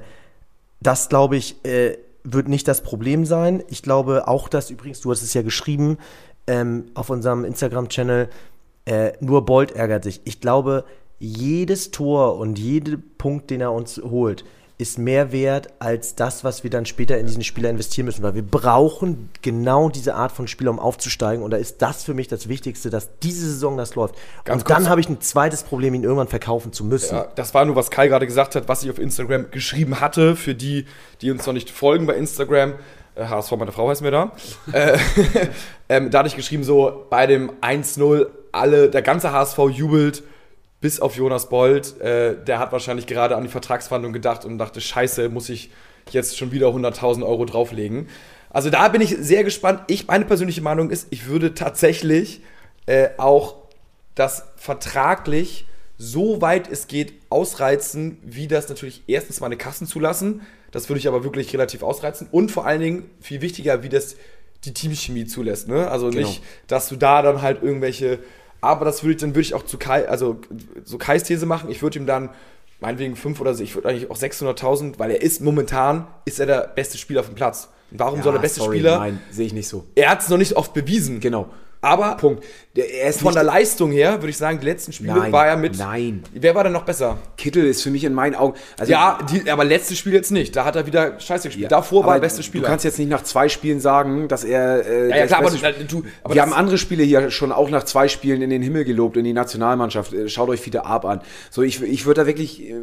[SPEAKER 4] das, glaube ich, äh, wird nicht das Problem sein. Ich glaube auch, dass übrigens, du hast es ja geschrieben ähm, auf unserem Instagram-Channel, äh, nur Bolt ärgert sich. Ich glaube, jedes Tor und jeder Punkt, den er uns holt, ist mehr wert als das, was wir dann später in diesen Spieler investieren müssen, weil wir brauchen genau diese Art von Spieler, um aufzusteigen. Und da ist das für mich das Wichtigste, dass diese Saison das läuft.
[SPEAKER 2] Ganz
[SPEAKER 4] und dann habe ich ein zweites Problem, ihn irgendwann verkaufen zu müssen.
[SPEAKER 2] Ja, das war nur, was Kai gerade gesagt hat, was ich auf Instagram geschrieben hatte. Für die, die uns noch nicht folgen bei Instagram. Äh, HSV, meine Frau heißt mir da. äh, ähm, da hatte ich geschrieben, so bei dem 1-0, alle, der ganze HSV jubelt, bis auf Jonas Bold. Äh, der hat wahrscheinlich gerade an die Vertragsverhandlung gedacht und dachte, scheiße, muss ich jetzt schon wieder 100.000 Euro drauflegen. Also da bin ich sehr gespannt. Ich, meine persönliche Meinung ist, ich würde tatsächlich äh, auch das vertraglich so weit es geht ausreizen, wie das natürlich erstens meine Kassen zulassen. Das würde ich aber wirklich relativ ausreizen. Und vor allen Dingen, viel wichtiger, wie das die Teamchemie zulässt. Ne? Also nicht, dass du da dann halt irgendwelche. Aber das würde ich, dann würde ich auch zu Kai, also so Kais These machen. Ich würde ihm dann meinetwegen 5 oder so, ich würde eigentlich auch 600.000, weil er ist momentan, ist er der beste Spieler auf dem Platz. Und warum soll der beste
[SPEAKER 3] sorry,
[SPEAKER 2] Spieler?
[SPEAKER 3] Nein, sehe ich nicht so.
[SPEAKER 2] Er hat es noch nicht oft bewiesen.
[SPEAKER 3] Genau.
[SPEAKER 2] Aber
[SPEAKER 3] Punkt. Er ist
[SPEAKER 2] von der Leistung her würde ich sagen, die letzten Spiele
[SPEAKER 3] Nein,
[SPEAKER 2] war er mit.
[SPEAKER 3] nein.
[SPEAKER 2] Wer war denn noch besser?
[SPEAKER 3] Kittel ist für mich in meinen Augen. Also
[SPEAKER 2] Ja, die, aber letztes Spiel jetzt nicht. Da hat er wieder scheiße gespielt. Davor war er beste Spieler.
[SPEAKER 3] Du kannst jetzt nicht nach zwei Spielen sagen, dass er. Äh,
[SPEAKER 2] ja, ja, klar, aber, du, aber
[SPEAKER 3] wir haben andere Spiele hier schon auch nach zwei Spielen in den Himmel gelobt, in die Nationalmannschaft. Äh, Schaut euch Fiete Ab an. So, ich, ich würde da wirklich, äh,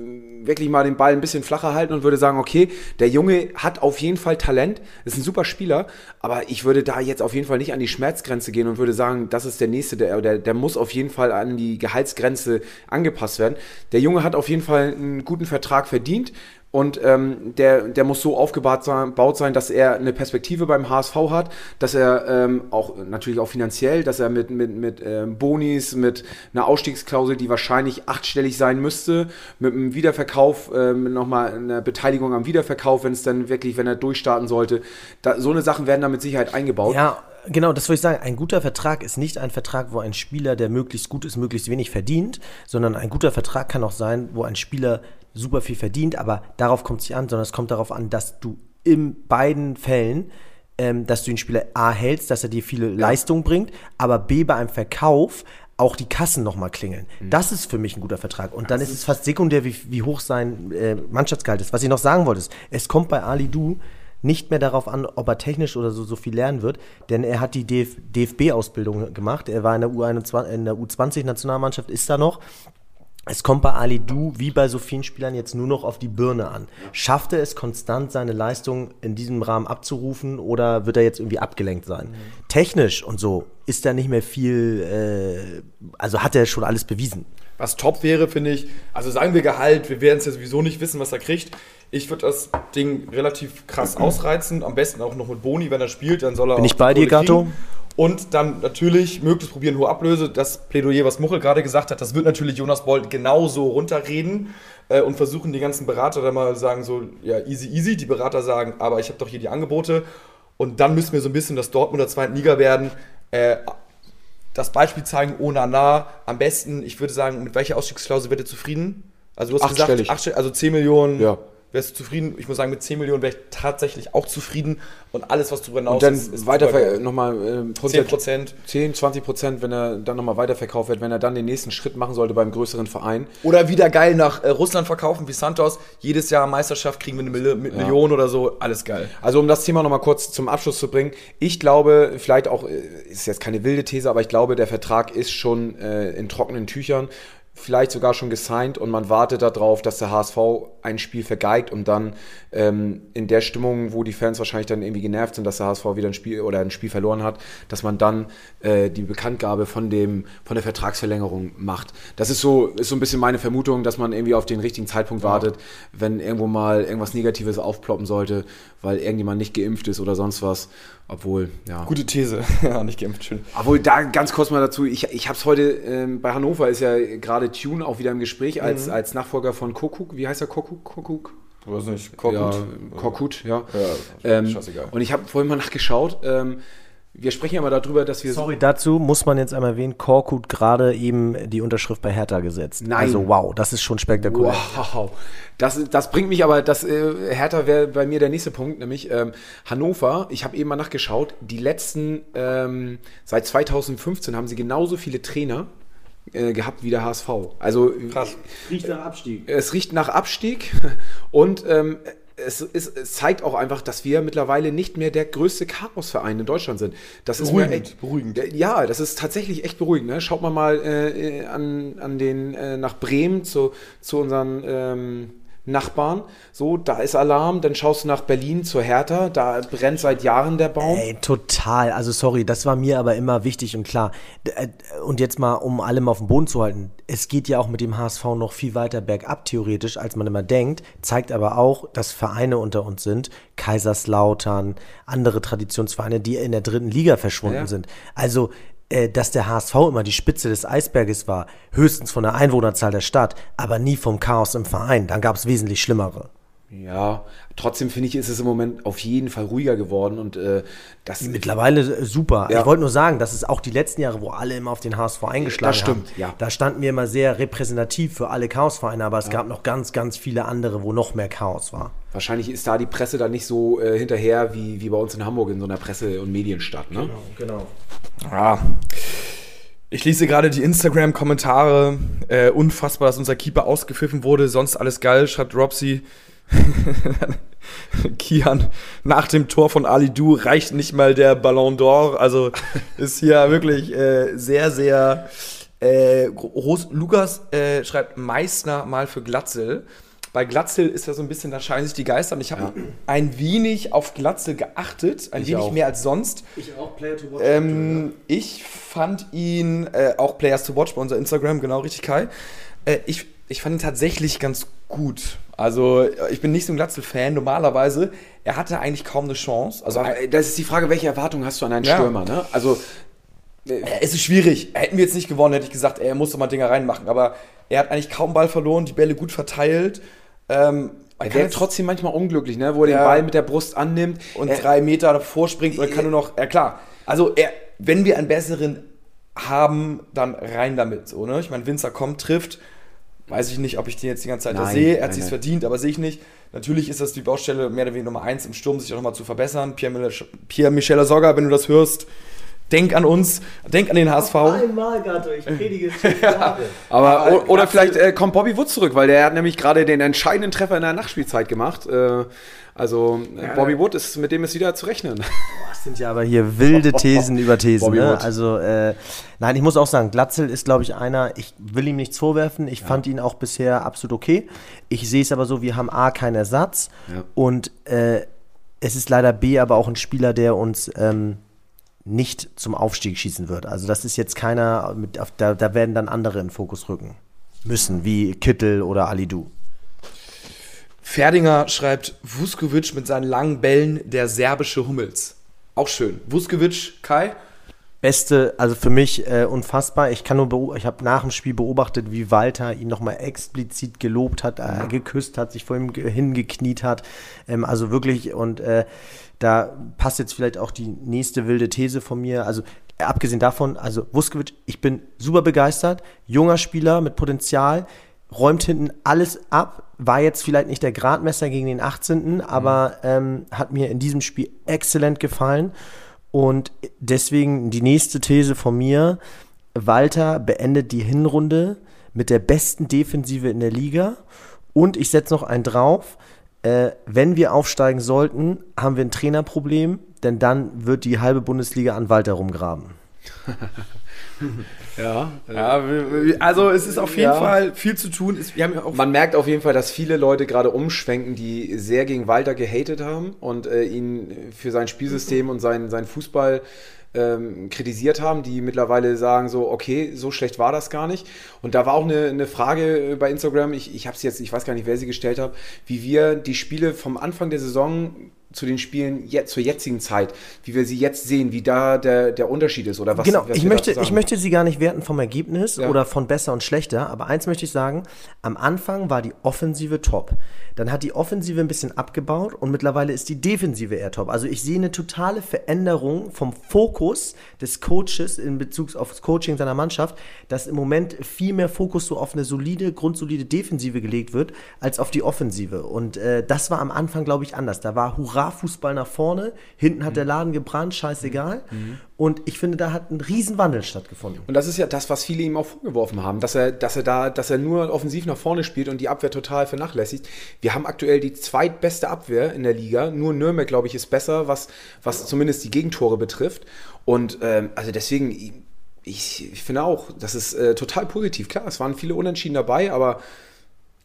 [SPEAKER 3] wirklich mal den Ball ein bisschen flacher halten und würde sagen, okay, der Junge hat auf jeden Fall Talent, ist ein super Spieler, aber ich würde da jetzt auf jeden Fall nicht an die Schmerzgrenze gehen und würde würde sagen, das ist der nächste, der, der, der muss auf jeden Fall an die Gehaltsgrenze angepasst werden. Der Junge hat auf jeden Fall einen guten Vertrag verdient und ähm, der, der muss so aufgebaut sein, sein, dass er eine Perspektive beim HSV hat, dass er ähm, auch natürlich auch finanziell, dass er mit, mit, mit ähm, Bonis, mit einer Ausstiegsklausel, die wahrscheinlich achtstellig sein müsste, mit einem Wiederverkauf, ähm, nochmal eine Beteiligung am Wiederverkauf, wenn es dann wirklich, wenn er durchstarten sollte. Da, so eine Sachen werden da mit Sicherheit eingebaut.
[SPEAKER 4] Ja, genau, das würde ich sagen. Ein guter Vertrag ist nicht ein Vertrag, wo ein Spieler, der möglichst gut ist, möglichst wenig verdient, sondern ein guter Vertrag kann auch sein, wo ein Spieler super viel verdient, aber darauf kommt es nicht an, sondern es kommt darauf an, dass du in beiden Fällen, ähm, dass du den Spieler A hältst, dass er dir viele ja. Leistung bringt, aber B bei einem Verkauf auch die Kassen nochmal klingeln. Mhm. Das ist für mich ein guter Vertrag. Und dann ist es fast sekundär, wie, wie hoch sein äh, Mannschaftsgehalt ist. Was ich noch sagen wollte, ist, es kommt bei Ali Du nicht mehr darauf an, ob er technisch oder so, so viel lernen wird, denn er hat die DF DFB-Ausbildung gemacht. Er war in der U21-Nationalmannschaft, ist da noch es kommt bei Ali Du wie bei so vielen Spielern jetzt nur noch auf die Birne an. Schafft er es konstant, seine Leistung in diesem Rahmen abzurufen oder wird er jetzt irgendwie abgelenkt sein? Mhm. Technisch und so ist da nicht mehr viel, äh, also hat er schon alles bewiesen.
[SPEAKER 2] Was top wäre, finde ich, also sagen wir Gehalt, wir werden es ja sowieso nicht wissen, was er kriegt. Ich würde das Ding relativ krass ausreizen, am besten auch noch mit Boni, wenn er spielt, dann soll er
[SPEAKER 4] Bin ich bei dir, Gatto?
[SPEAKER 2] Und dann natürlich möglichst probieren, hohe Ablöse. Das Plädoyer, was Muchel gerade gesagt hat, das wird natürlich Jonas Bolt genauso runterreden äh, und versuchen die ganzen Berater dann mal sagen so, ja, easy, easy. Die Berater sagen, aber ich habe doch hier die Angebote. Und dann müssen wir so ein bisschen das Dortmunder zweiten Liga werden. Äh, das Beispiel zeigen, ohne nah. Am besten, ich würde sagen, mit welcher Ausstiegsklausel werdet ihr zufrieden? Also du hast gesagt, acht, also 10 Millionen.
[SPEAKER 3] Ja
[SPEAKER 2] wärst du zufrieden? Ich muss sagen, mit 10 Millionen wäre ich tatsächlich auch zufrieden. Und alles, was darüber
[SPEAKER 3] hinaus und dann ist, ist weiter nochmal
[SPEAKER 2] äh, 10 Prozent.
[SPEAKER 3] 10, 20 Prozent, wenn er dann nochmal weiterverkauft wird, wenn er dann den nächsten Schritt machen sollte beim größeren Verein.
[SPEAKER 2] Oder wieder geil nach äh, Russland verkaufen wie Santos. Jedes Jahr Meisterschaft kriegen wir eine Mil ja. Million oder so. Alles geil.
[SPEAKER 3] Also, um das Thema nochmal kurz zum Abschluss zu bringen. Ich glaube, vielleicht auch, äh, ist jetzt keine wilde These, aber ich glaube, der Vertrag ist schon äh, in trockenen Tüchern vielleicht sogar schon gesigned und man wartet darauf, dass der HSV ein Spiel vergeigt und dann ähm, in der Stimmung, wo die Fans wahrscheinlich dann irgendwie genervt sind, dass der HSV wieder ein Spiel oder ein Spiel verloren hat, dass man dann äh, die Bekanntgabe von dem von der Vertragsverlängerung macht. Das ist so ist so ein bisschen meine Vermutung, dass man irgendwie auf den richtigen Zeitpunkt ja. wartet, wenn irgendwo mal irgendwas Negatives aufploppen sollte, weil irgendjemand nicht geimpft ist oder sonst was. Obwohl, ja.
[SPEAKER 2] Gute These. ja, nicht geimpft, schön.
[SPEAKER 3] Obwohl, da ganz kurz mal dazu, ich, ich habe es heute, ähm, bei Hannover ist ja gerade Tune auch wieder im Gespräch als, mhm. als Nachfolger von Kokuk. Wie heißt er Kokuk? Kokuk?
[SPEAKER 2] Weiß nicht,
[SPEAKER 3] Korkut. Ja, Korkut, ja. ja ähm, und ich habe vorhin mal nachgeschaut. Ähm, wir sprechen ja mal darüber, dass wir.
[SPEAKER 4] Sorry, dazu muss man jetzt einmal erwähnen, Korkut gerade eben die Unterschrift bei Hertha gesetzt.
[SPEAKER 3] Nein. Also
[SPEAKER 4] wow, das ist schon spektakulär.
[SPEAKER 3] Wow. Das, das bringt mich aber, das äh, Hertha wäre bei mir der nächste Punkt, nämlich ähm, Hannover. Ich habe eben mal nachgeschaut, die letzten, ähm, seit 2015 haben sie genauso viele Trainer äh, gehabt wie der HSV. Also
[SPEAKER 2] Krass.
[SPEAKER 3] Riecht nach Abstieg. Es riecht nach Abstieg und ähm, es, ist, es, zeigt auch einfach, dass wir mittlerweile nicht mehr der größte Chaosverein in Deutschland sind. Das beruhigend, ist echt, beruhigend. Ja, das ist tatsächlich echt beruhigend. Ne? Schaut mal mal äh, an, an den äh, nach Bremen zu, zu unseren ähm, Nachbarn. So, da ist Alarm. Dann schaust du nach Berlin zur Hertha. Da brennt seit Jahren der Baum. Ey,
[SPEAKER 4] total. Also, sorry, das war mir aber immer wichtig und klar. Äh, und jetzt mal, um allem auf dem Boden zu halten. Es geht ja auch mit dem HSV noch viel weiter bergab, theoretisch, als man immer denkt. Zeigt aber auch, dass Vereine unter uns sind. Kaiserslautern, andere Traditionsvereine, die in der dritten Liga verschwunden ja. sind. Also, dass der HSV immer die Spitze des Eisberges war, höchstens von der Einwohnerzahl der Stadt, aber nie vom Chaos im Verein. Dann gab es wesentlich schlimmere.
[SPEAKER 3] Ja, trotzdem finde ich, ist es im Moment auf jeden Fall ruhiger geworden und äh, das
[SPEAKER 4] mittlerweile äh, super. Ja. Ich wollte nur sagen, das ist auch die letzten Jahre, wo alle immer auf den HSV eingeschlagen haben. Das
[SPEAKER 3] stimmt, haben. ja.
[SPEAKER 4] Da standen wir immer sehr repräsentativ für alle Chaosvereine, aber es ja. gab noch ganz, ganz viele andere, wo noch mehr Chaos war.
[SPEAKER 3] Wahrscheinlich ist da die Presse dann nicht so äh, hinterher wie, wie bei uns in Hamburg in so einer Presse- und Medienstadt. Ne?
[SPEAKER 2] Genau, genau. Ja. Ich lese gerade die Instagram-Kommentare. Äh, unfassbar, dass unser Keeper ausgepfiffen wurde. Sonst alles geil, schreibt Robsy. Kian, nach dem Tor von Ali Du reicht nicht mal der Ballon d'Or. Also ist hier wirklich äh, sehr, sehr. Äh, Lukas äh, schreibt Meißner mal für Glatzel. bei Glatzel ist ja so ein bisschen, da scheinen sich die Geister. Und ich habe ein wenig auf Glatzel geachtet, ein
[SPEAKER 3] Ich
[SPEAKER 2] wenig
[SPEAKER 3] auch.
[SPEAKER 2] mehr als sonst.
[SPEAKER 4] Ich auch Player to Watch.
[SPEAKER 2] Ähm, ich fand ihn, äh, auch Players to Watch bei unser Instagram, genau richtig, Kai. Äh, ich, ich fand ihn tatsächlich ganz gut. Also, äh, ich bin nicht so ein Glatzel-Fan. Normalerweise, er hatte eigentlich kaum eine Chance. Also,
[SPEAKER 3] Aber, äh, das ist die Frage, welche Erwartungen hast du an einen
[SPEAKER 2] Ja.
[SPEAKER 3] Stürmer? Ne? Also,
[SPEAKER 2] Äh, Es ist schwierig. Hätten wir jetzt nicht gewonnen, hätte ich gesagt, er muss doch mal Dinger reinmachen. Aber er hat eigentlich kaum Ball verloren, die Bälle gut verteilt. Ähm,
[SPEAKER 3] er wäre trotzdem manchmal unglücklich, ne? wo er
[SPEAKER 2] Ja.
[SPEAKER 3] den Ball mit der Brust annimmt.
[SPEAKER 2] und
[SPEAKER 3] er,
[SPEAKER 2] drei Meter davor springt und kann nur noch. Ja klar. Also er, wenn wir einen besseren haben, dann rein damit. So, ne? Ich meine, Winzer kommt, trifft. Weiß ich nicht, ob ich den jetzt die ganze Zeit da
[SPEAKER 3] Nein,
[SPEAKER 2] sehe. Er hat sich verdient, aber sehe ich nicht. Natürlich ist das die Baustelle mehr oder weniger Nummer eins im Sturm, sich auch nochmal zu verbessern. Pierre-Michel Pierre Sorga, wenn du das hörst, denk an uns, denk an den HSV.
[SPEAKER 4] Einmal, Gato, ich predige es Jahre.
[SPEAKER 3] aber,
[SPEAKER 2] Aber
[SPEAKER 3] oder vielleicht äh, kommt Bobby Wood zurück, weil der hat nämlich gerade den entscheidenden Treffer in der Nachspielzeit gemacht. Äh, also äh, Bobby Wood ist mit dem ist wieder zu rechnen.
[SPEAKER 4] Das sind ja aber hier wilde Thesen über Thesen. Ne? Also, äh, nein, ich muss auch sagen, Glatzel ist, glaube ich, einer, ich will ihm nichts vorwerfen. Ich fand ihn auch bisher absolut okay. Ich sehe es aber so, wir haben A, keinen Ersatz
[SPEAKER 3] Ja.
[SPEAKER 4] und äh, es ist leider B, aber auch ein Spieler, der uns ähm, nicht zum Aufstieg schießen wird. Also, das ist jetzt keiner, mit, auf, da, da werden dann andere in den Fokus rücken müssen, wie Kittel oder Alidu.
[SPEAKER 2] Ferdinger schreibt Vuskovic mit seinen langen Bällen der serbische Hummels. Auch schön. Vuskovic, Kai.
[SPEAKER 4] Beste, also für mich äh, unfassbar. Ich kann nur, ich habe nach dem Spiel beobachtet, wie Walter ihn nochmal explizit gelobt hat, äh, geküsst hat, sich vor ihm ge- hingekniet hat. Ähm, also wirklich, und äh, da passt jetzt vielleicht auch die nächste wilde These von mir. Also äh, abgesehen davon, also Vuskovic, ich bin super begeistert, junger Spieler mit Potenzial, räumt hinten alles ab, war jetzt vielleicht nicht der Gradmesser gegen den 18., aber ähm, hat mir in diesem Spiel exzellent gefallen. Und deswegen die nächste These von mir, Walter beendet die Hinrunde mit der besten Defensive in der Liga. Und ich setze noch einen drauf, äh, wenn wir aufsteigen sollten, haben wir ein Trainerproblem, denn dann wird die halbe Bundesliga an Walter rumgraben.
[SPEAKER 3] Ja,
[SPEAKER 2] Ja, wir- wir- also es ist auf jeden
[SPEAKER 3] Ja.
[SPEAKER 2] Fall viel zu tun. Es- Wir haben ja auch
[SPEAKER 3] Man merkt auf jeden Fall, dass viele Leute gerade umschwenken, die sehr gegen Walter gehatet haben und äh, ihn für sein Spielsystem und seinen, seinen Fußball ähm, kritisiert haben, die mittlerweile sagen so, okay, so schlecht war das gar nicht. Und da war auch eine, eine Frage äh, bei Instagram, ich, ich habe es jetzt, ich weiß gar nicht, wer sie gestellt hat, wie wir die Spiele vom Anfang der Saison zu den Spielen jetzt, zur jetzigen Zeit, wie wir sie jetzt sehen, wie da der, der Unterschied ist oder was
[SPEAKER 4] genau,
[SPEAKER 3] was
[SPEAKER 4] ich möchte, ich möchte sie gar nicht werten vom Ergebnis
[SPEAKER 3] Ja.
[SPEAKER 4] oder von besser und schlechter, aber eins möchte ich sagen, am Anfang war die Offensive top. Dann hat die Offensive ein bisschen abgebaut und mittlerweile ist die Defensive eher top. Also ich sehe eine totale Veränderung vom Fokus des Coaches in Bezug auf das Coaching seiner Mannschaft, dass im Moment viel mehr Fokus so auf eine solide, grundsolide Defensive gelegt wird, als auf die Offensive. Und äh, das war am Anfang, glaube ich, anders. Da war Hurra-Fußball nach vorne, hinten hat der Laden gebrannt, scheißegal. Und ich finde, da hat ein Riesenwandel stattgefunden.
[SPEAKER 3] Und das ist ja das, was viele ihm auch vorgeworfen haben, dass er, dass er da, dass er nur offensiv nach vorne spielt und die Abwehr total vernachlässigt. Wir haben aktuell die zweitbeste Abwehr in der Liga. Nur Nürnberg, glaube ich, ist besser, was, was zumindest die Gegentore betrifft. Und ähm, also deswegen, ich, ich finde auch, das ist äh, total positiv. Klar, es waren viele Unentschieden dabei, aber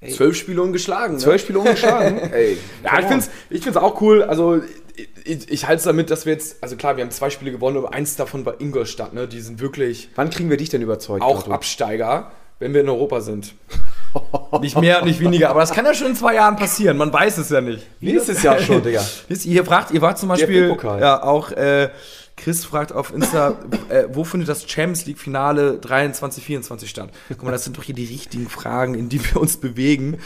[SPEAKER 2] zwölf Spiele ungeschlagen. Ne?
[SPEAKER 3] zwölf Spiele ungeschlagen. Ey,
[SPEAKER 2] Ja, ich finde es ich find's auch cool. Also, ich, ich, ich halte es damit, dass wir jetzt, also klar, wir haben zwei Spiele gewonnen, aber eins davon war Ingolstadt. Ne? Die sind wirklich
[SPEAKER 3] Wann kriegen wir dich denn überzeugt?
[SPEAKER 2] auch
[SPEAKER 3] Gato?
[SPEAKER 2] Absteiger, wenn wir in Europa sind. nicht mehr, nicht weniger. Aber das kann ja schon in zwei Jahren passieren. Man weiß es ja nicht.
[SPEAKER 3] Nächstes Jahr schon, Digga.
[SPEAKER 2] Ihr, fragt, ihr wart zum Beispiel, ja, auch äh, Chris fragt auf Insta, äh, wo findet das Champions League Finale 23, 24 statt? Guck mal, das sind doch hier die richtigen Fragen, in die wir uns bewegen.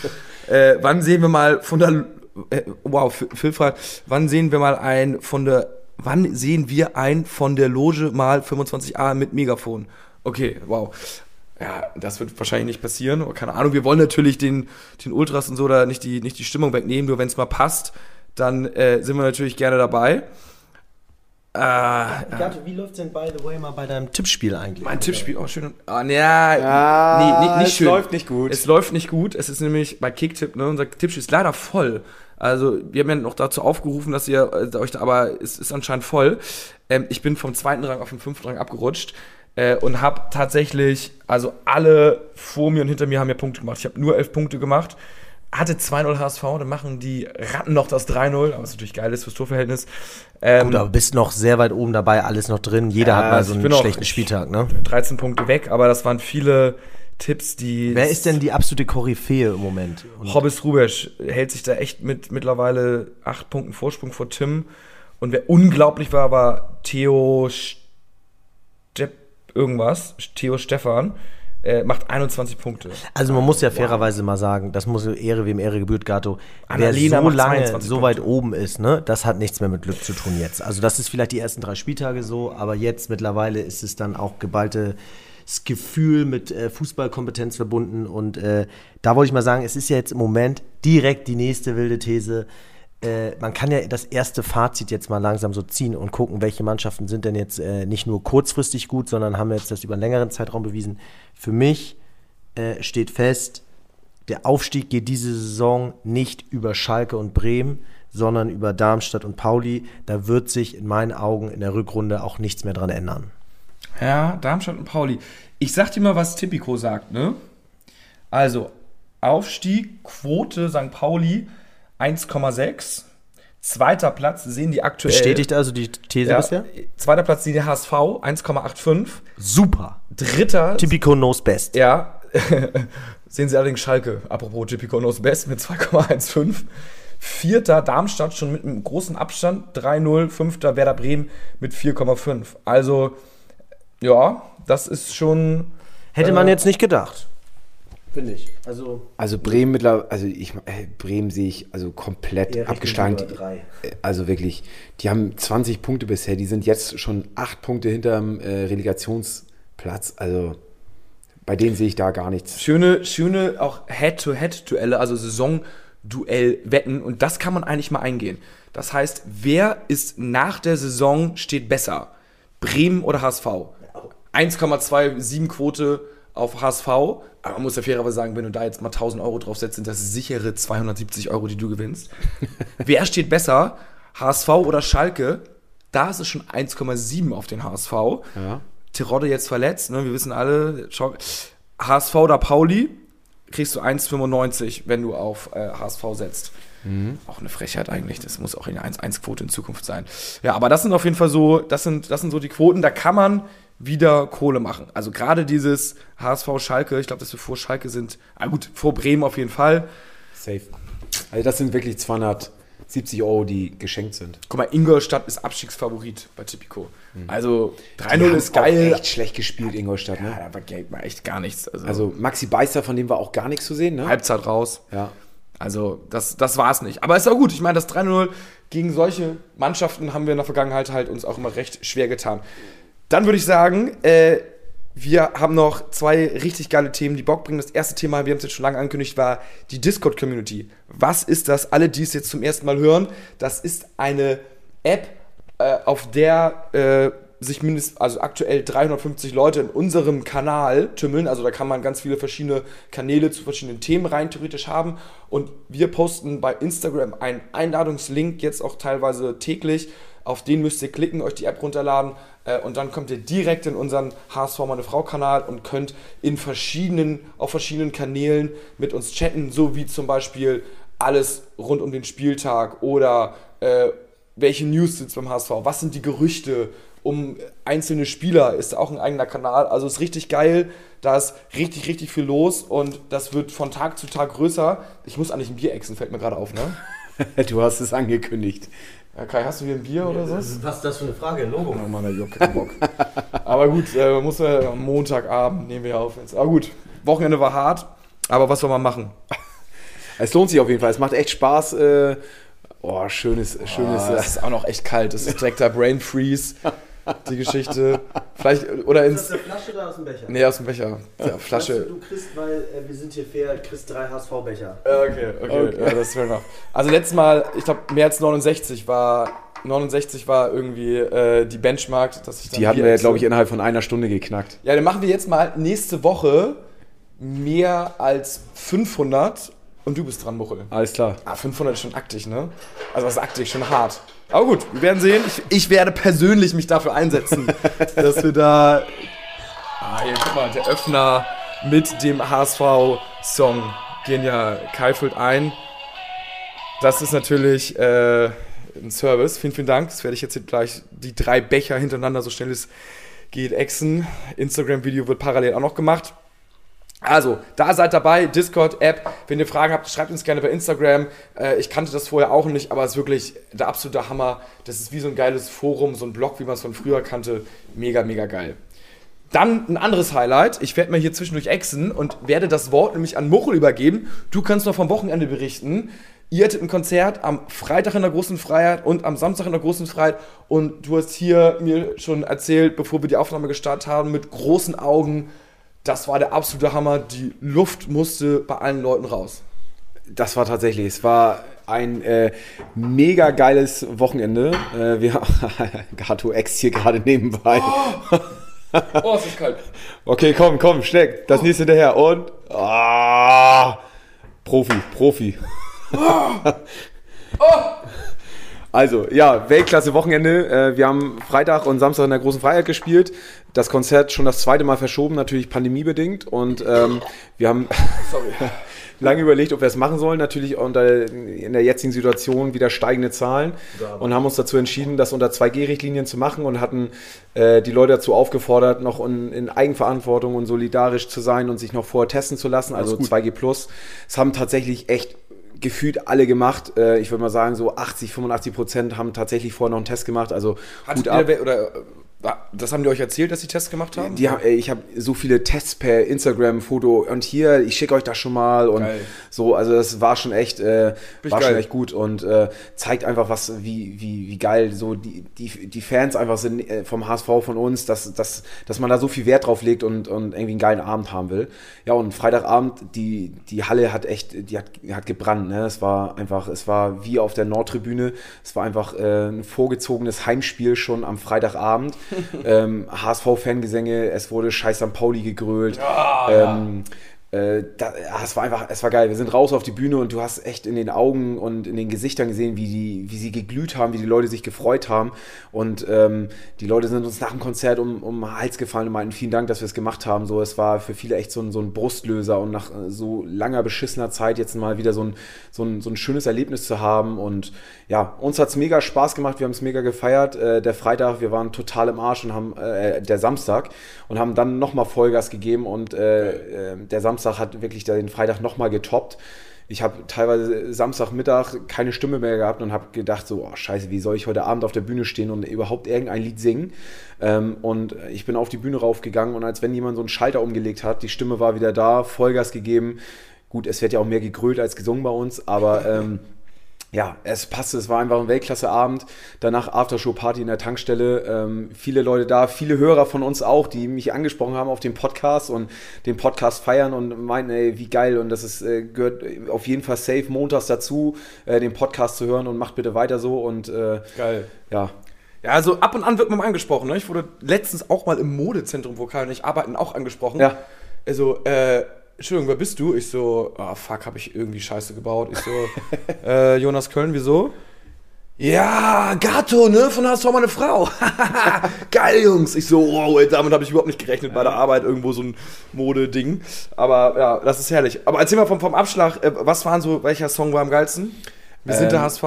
[SPEAKER 2] Äh, wann sehen wir mal von der, äh, wow, Phil- fragt, wann sehen wir mal ein von der, wann sehen wir ein von der Loge mal 25a mit Megafon? Okay, wow. Ja, das wird wahrscheinlich nicht passieren. aber Keine Ahnung. Wir wollen natürlich den, den Ultras und so da nicht die, nicht die Stimmung wegnehmen. Nur wenn es mal passt, dann äh, sind wir natürlich gerne dabei. Äh,
[SPEAKER 4] Gato, wie läuft denn, by the way, mal bei deinem Tippspiel eigentlich?
[SPEAKER 2] mein Tippspiel, oh schön. Ah, ne, ja,
[SPEAKER 3] Ja,
[SPEAKER 2] nee, nicht, nicht
[SPEAKER 3] es
[SPEAKER 2] schön.
[SPEAKER 3] läuft nicht gut.
[SPEAKER 2] Es läuft nicht gut. Es ist nämlich bei Kicktipp, ne, unser Tippspiel ist leider voll. Also, wir haben ja noch dazu aufgerufen, dass ihr äh, euch da, aber es ist anscheinend voll. Ähm, ich bin vom zweiten Rang auf den fünften Rang abgerutscht äh, und habe tatsächlich, also alle vor mir und hinter mir haben ja Punkte gemacht. Ich habe nur elf Punkte gemacht. Hatte 2-0 HSV, dann machen die Ratten noch das 3-0, was natürlich geil ist fürs Torverhältnis. Ähm,
[SPEAKER 4] Gut, aber bist noch sehr weit oben dabei, alles noch drin. Jeder
[SPEAKER 2] Ja,
[SPEAKER 4] hat mal so
[SPEAKER 2] ich
[SPEAKER 4] einen schlechten Spieltag, ne?
[SPEAKER 2] 13 Punkte weg, aber das waren viele Tipps, die.
[SPEAKER 4] Wer ist denn die absolute Koryphäe im Moment? Und
[SPEAKER 2] Hobbes Rubesch hält sich da echt mit mittlerweile 8 Punkten Vorsprung vor Tim. Und wer unglaublich war, war Theo Stepp irgendwas, Theo Stefan, äh, macht 21 Punkte.
[SPEAKER 4] Also man muss ja fairerweise mal sagen, das muss Ehre wem Ehre gebührt, Gato. Wer
[SPEAKER 2] Annalena
[SPEAKER 4] so
[SPEAKER 2] macht
[SPEAKER 4] lange
[SPEAKER 2] 22
[SPEAKER 4] so weit
[SPEAKER 2] Punkte.
[SPEAKER 4] oben ist, ne, das hat nichts mehr mit Glück zu tun jetzt. Also das ist vielleicht die ersten drei Spieltage so, aber jetzt mittlerweile ist es dann auch geballtes Gefühl mit äh, Fußballkompetenz verbunden. Und äh, da wollte ich mal sagen, es ist ja jetzt im Moment direkt die nächste wilde These. Äh, man kann ja das erste Fazit jetzt mal langsam so ziehen und gucken, welche Mannschaften sind denn jetzt äh, nicht nur kurzfristig gut, sondern haben jetzt das über einen längeren Zeitraum bewiesen. Für mich äh, steht fest, der Aufstieg geht diese Saison nicht über Schalke und Bremen, sondern über Darmstadt und Pauli. Da wird sich in meinen Augen in der Rückrunde auch nichts mehr dran ändern.
[SPEAKER 2] Ja, Darmstadt und Pauli. Ich sag dir mal, was Tipico sagt, ne? Also, Aufstieg, Quote St. Pauli 1,6. Zweiter Platz sehen die aktuell.
[SPEAKER 4] Bestätigt also die These
[SPEAKER 2] ja,
[SPEAKER 4] bisher?
[SPEAKER 2] Zweiter Platz sehen die HSV 1,85.
[SPEAKER 4] Super.
[SPEAKER 2] Dritter
[SPEAKER 4] Typico knows best.
[SPEAKER 2] Ja, sehen Sie allerdings Schalke, apropos Typico knows best, mit 2,15. Vierter Darmstadt schon mit einem großen Abstand, 3-0. Fünfter Werder Bremen mit 4,5. Also, ja, das ist schon.
[SPEAKER 4] Hätte man
[SPEAKER 2] Äh,
[SPEAKER 4] jetzt nicht gedacht. Finde ich. Also
[SPEAKER 3] Also Bremen mittlerweile, also ich äh, Bremen sehe ich also komplett abgeschlagen. Äh, Also wirklich, die haben 20 Punkte bisher, die sind jetzt schon 8 Punkte hinterm äh, Relegationsplatz. Also bei denen sehe ich da gar nichts.
[SPEAKER 2] Schöne, schöne auch Head-to-Head-Duelle, also Saison-Duell-Wetten. Und das kann man eigentlich mal eingehen. Das heißt, wer ist nach der Saison steht besser? Bremen oder HSV? 1,27 Quote auf HSV. Aber man muss ja fairerweise sagen, wenn du da jetzt mal 1000 Euro drauf setzt, sind das sichere 270 Euro, die du gewinnst. wer steht besser? HSV oder Schalke? Da ist es schon 1,7 auf den HSV.
[SPEAKER 3] Ja.
[SPEAKER 2] Terodde jetzt verletzt, ne? wir wissen alle, HSV oder Pauli kriegst du 1,95, wenn du auf äh, HSV setzt. Auch eine Frechheit eigentlich, das muss auch eine 1-1-Quote in Zukunft sein. Ja, aber das sind auf jeden Fall so, das sind, das sind so die Quoten, da kann man wieder Kohle machen. Also gerade dieses HSV Schalke, ich glaube, dass wir vor Schalke sind, ah gut, vor Bremen auf jeden Fall.
[SPEAKER 3] Safe. Also das sind wirklich 270 Euro, die geschenkt sind.
[SPEAKER 2] Guck mal, Ingolstadt ist Abstiegsfavorit bei Tipico. Also
[SPEAKER 3] Die
[SPEAKER 2] 3-0
[SPEAKER 3] haben
[SPEAKER 2] ist
[SPEAKER 3] auch
[SPEAKER 2] geil.
[SPEAKER 3] echt schlecht gespielt, Ingolstadt.
[SPEAKER 2] Ja,
[SPEAKER 3] Ne?
[SPEAKER 2] da war mal echt gar nichts. Also,
[SPEAKER 3] Also Maxi Beister, von dem war auch gar nichts zu sehen. Ne?
[SPEAKER 2] Halbzeit raus.
[SPEAKER 3] Ja.
[SPEAKER 2] Also, das, das war es nicht. Aber ist auch gut. Ich meine, das 3-0 gegen solche Mannschaften haben wir in der Vergangenheit halt uns auch immer recht schwer getan. Dann würde ich sagen, äh, wir haben noch zwei richtig geile Themen, die Bock bringen. Das erste Thema, wir haben es jetzt schon lange angekündigt, war die Discord-Community. Was ist das? Alle, die es jetzt zum ersten Mal hören, das ist eine App, äh, auf der äh, sich mindestens, also aktuell 350 Leute in unserem Kanal tümmeln. Also da kann man ganz viele verschiedene Kanäle zu verschiedenen Themen rein theoretisch haben. Und wir posten bei Instagram einen Einladungslink, jetzt auch teilweise täglich. Auf den müsst ihr klicken, euch die App runterladen äh, und dann kommt ihr direkt in unseren HSV Meine Frau Kanal und könnt in verschiedenen, auf verschiedenen Kanälen mit uns chatten, so wie zum Beispiel alles rund um den Spieltag oder äh, welche News sitzt beim HSV, was sind die Gerüchte um einzelne Spieler, ist auch ein eigener Kanal, also ist richtig geil, da ist richtig, richtig viel los und das wird von Tag zu Tag größer. Ich muss eigentlich ein Bier exen, fällt mir gerade auf, ne?
[SPEAKER 3] Du hast es angekündigt.
[SPEAKER 2] Ja, Kai, hast du hier ein Bier oder so?
[SPEAKER 4] Was ist das für eine Frage? Logo.
[SPEAKER 2] Oh Mann, der Juck, Bock. aber gut, äh, muss ja am Montagabend nehmen wir auf jetzt. Aber gut, Wochenende war hart, aber was soll man machen?
[SPEAKER 3] Es lohnt sich auf jeden Fall. Es macht echt Spaß. Äh, oh, schönes, schönes.
[SPEAKER 2] Ah, es ist auch noch echt kalt. Das ist direkt der Brain Freeze, die Geschichte. Vielleicht, oder ins.
[SPEAKER 4] der Flasche oder aus dem Becher?
[SPEAKER 2] Nee, aus dem Becher. Der Flasche.
[SPEAKER 4] Du kriegst, weil äh, wir sind hier fair, kriegst drei HSV-Becher.
[SPEAKER 2] Ja, Okay, okay, Ja, das ist fair enough. Also letztes Mal, ich glaube, mehr als 69 war. 69 war irgendwie äh, die Benchmark, dass ich dann
[SPEAKER 3] die hatten wir ja, glaube ich, innerhalb von einer Stunde geknackt.
[SPEAKER 2] Ja, dann machen wir jetzt mal nächste Woche mehr als 500 und du bist dran, Muchel.
[SPEAKER 3] Alles klar.
[SPEAKER 2] Ah, 500 ist schon aktig, ne? Also was ist aktig? Schon hart. Aber gut, wir werden sehen. Ich, ich werde persönlich mich dafür einsetzen, dass wir da... Ah, hier, guck mal, der Öffner mit dem HSV-Song. gehen ja Kai füllt ein. Das ist natürlich äh, ein Service. Vielen, vielen Dank. Das werde ich jetzt hier gleich die drei Becher hintereinander so schnell es geht exen. Instagram-Video wird parallel auch noch gemacht. Also, da seid dabei, Discord-App. Wenn ihr Fragen habt, schreibt uns gerne bei Instagram. Äh, ich kannte das vorher auch nicht, aber es ist wirklich der absolute Hammer. Das ist wie so ein geiles Forum, so ein Blog, wie man es von früher kannte. Mega, mega geil. Dann ein anderes Highlight. Ich werde mal hier zwischendurch exen und werde das Wort nämlich an Muchel übergeben. Du kannst noch vom Wochenende berichten. Ihr hattet ein Konzert am Freitag in der Großen Freiheit und am Samstag in der Großen Freiheit. Und du hast hier mir schon erzählt, bevor wir die Aufnahme gestartet haben, mit großen Augen, das war der absolute Hammer. Die Luft musste bei allen Leuten raus.
[SPEAKER 3] Das war tatsächlich, es war ein äh, mega geiles Wochenende. Äh, wir Gato X hier gerade nebenbei.
[SPEAKER 2] Oh. oh, es ist kalt.
[SPEAKER 3] Okay, komm, komm, schnell. Das nächste hinterher. Und. Ah, Profi, Profi. Oh. Oh. Also, ja, Weltklasse-Wochenende. Äh, wir haben Freitag und Samstag in der Großen Freiheit gespielt. Das Konzert schon das zweite Mal verschoben, natürlich pandemiebedingt. Und ähm, wir haben lange überlegt, ob wir es machen sollen. Natürlich unter, in der jetzigen Situation wieder steigende Zahlen. Und haben uns dazu entschieden, das unter 2G-Richtlinien zu machen und hatten äh, die Leute dazu aufgefordert, noch in, in, Eigenverantwortung und solidarisch zu sein und sich noch vorher testen zu lassen. Also 2G Plus. Es haben tatsächlich echt gefühlt alle gemacht. Äh, ich würde mal sagen, so 80, 85 Prozent haben tatsächlich vorher noch einen Test gemacht. Also
[SPEAKER 2] Hattet gut ab. Oder das haben die euch erzählt, dass sie Tests gemacht haben?
[SPEAKER 3] Die, ich habe so viele Tests per Instagram-Foto und hier, ich schicke euch das schon mal und geil. so, also das war schon echt, äh, war geil. schon echt gut und äh, zeigt einfach, was, wie, wie, wie geil so die, die, die Fans einfach sind äh, vom HSV von uns, dass, dass, dass man da so viel Wert drauf legt und, und irgendwie einen geilen Abend haben will. Ja, und Freitagabend, die, die Halle hat echt, die hat, hat gebrannt, ne? Es war einfach, es war wie auf der Nordtribüne, es war einfach äh, ein vorgezogenes Heimspiel schon am Freitagabend ähm, HSV-Fangesänge, es wurde Scheiß St. Pauli gegrölt. Ja, ähm, ja. Äh, da, es war einfach, es war geil. Wir sind raus auf die Bühne und du hast echt in den Augen und in den Gesichtern gesehen, wie, die, wie sie geglüht haben, wie die Leute sich gefreut haben. Und ähm, die Leute sind uns nach dem Konzert um, um den Hals gefallen und meinten, vielen Dank, dass wir es gemacht haben. So, es war für viele echt so ein, so ein Brustlöser und nach äh, so langer beschissener Zeit jetzt mal wieder so ein, so ein, so ein schönes Erlebnis zu haben. Und ja, uns hat es mega Spaß gemacht, wir haben es mega gefeiert. Äh, der Freitag, wir waren total im Arsch und haben, äh, der Samstag und haben dann nochmal Vollgas gegeben und äh, äh der Samstag Samstag hat wirklich den Freitag nochmal getoppt. Ich habe teilweise Samstagmittag keine Stimme mehr gehabt und habe gedacht, so, oh, scheiße, wie soll ich heute Abend auf der Bühne stehen und überhaupt irgendein Lied singen? Ähm, und ich bin auf die Bühne raufgegangen und als wenn jemand so einen Schalter umgelegt hat, die Stimme war wieder da, Vollgas gegeben. Gut, es wird ja auch mehr gegrölt als gesungen bei uns, aber ähm, ja, es passte, es war einfach ein Weltklasseabend. Danach Aftershow-Party in der Tankstelle. Ähm, viele Leute da, viele Hörer von uns auch, die mich angesprochen haben auf den Podcast und den Podcast feiern und meinten, ey, wie geil. Und das ist, äh, gehört auf jeden Fall safe montags dazu, äh, den Podcast zu hören und macht bitte weiter so. Und äh,
[SPEAKER 2] geil.
[SPEAKER 3] Ja.
[SPEAKER 2] Ja, also ab und an wird man mal angesprochen. Ne? Ich wurde letztens auch mal im Modezentrum, wo Karl und ich arbeiten, auch angesprochen.
[SPEAKER 3] Ja.
[SPEAKER 2] Also, äh, Entschuldigung, wer bist du? Ich so, ah oh, fuck, hab ich irgendwie Scheiße gebaut. Ich so, äh, Jonas Köln, wieso? Ja, Gato, ne? Von HSV meine Frau. Geil, Jungs. Ich so, wow, ey, damit habe ich überhaupt nicht gerechnet bei der Arbeit, irgendwo so ein Modeding. Aber ja, das ist herrlich. Aber erzähl mal vom, vom Abschlag, äh, was waren so, welcher Song war am geilsten? Wir sind ähm, der HSV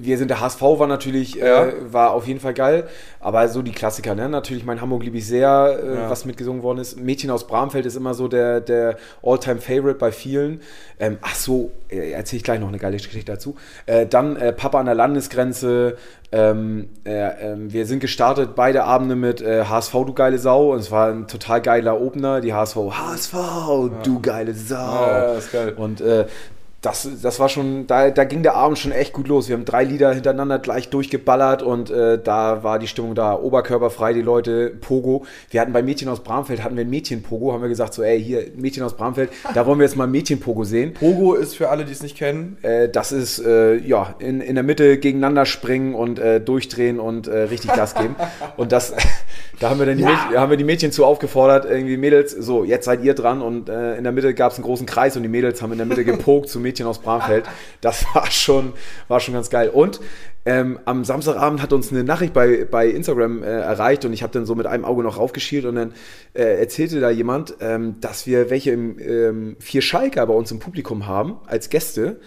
[SPEAKER 3] wir sind der HSV war natürlich, äh, ja. äh, war auf jeden Fall geil, aber so die Klassiker, ne? Natürlich mein Hamburg liebe ich sehr, äh, ja. was mitgesungen worden ist. Mädchen aus Bramfeld ist immer so der, der All-Time-Favorite bei vielen. Ähm, ach so, äh, erzähle ich gleich noch eine geile Geschichte dazu. Äh, dann äh, Papa an der Landesgrenze. Ähm, ähm, wir sind gestartet beide Abende mit HSV, du geile Sau. Und es war ein total geiler Opener. Die HSV, HSV, ja. du geile Sau.
[SPEAKER 2] Ja, das ist geil.
[SPEAKER 3] Und das, das war schon, da, da ging der Abend schon echt gut los. Wir haben drei Lieder hintereinander gleich durchgeballert und äh, da war die Stimmung da, oberkörperfrei, die Leute, Pogo. Wir hatten bei Mädchen aus Bramfeld, hatten wir ein Mädchen-Pogo, haben wir gesagt, so ey, hier, Mädchen aus Bramfeld, da wollen wir jetzt mal Mädchen-Pogo sehen.
[SPEAKER 2] Pogo ist für alle, die es nicht kennen?
[SPEAKER 3] Äh, das ist, äh, ja, in, in der Mitte gegeneinander springen und äh, durchdrehen und äh, richtig Gas geben. und das, da haben wir dann die, ja. Mädchen, haben wir die Mädchen zu aufgefordert, irgendwie Mädels, so, jetzt seid ihr dran und äh, in der Mitte gab es einen großen Kreis und die Mädels haben in der Mitte gepokt zu Mädchen Mädchen aus Bramfeld. Das war schon, war schon ganz geil. Und ähm, am Samstagabend hat uns eine Nachricht bei, bei Instagram äh, erreicht und ich habe dann so mit einem Auge noch raufgeschielt und dann äh, erzählte da jemand, ähm, dass wir welche im, ähm, vier Schalker bei uns im Publikum haben als Gäste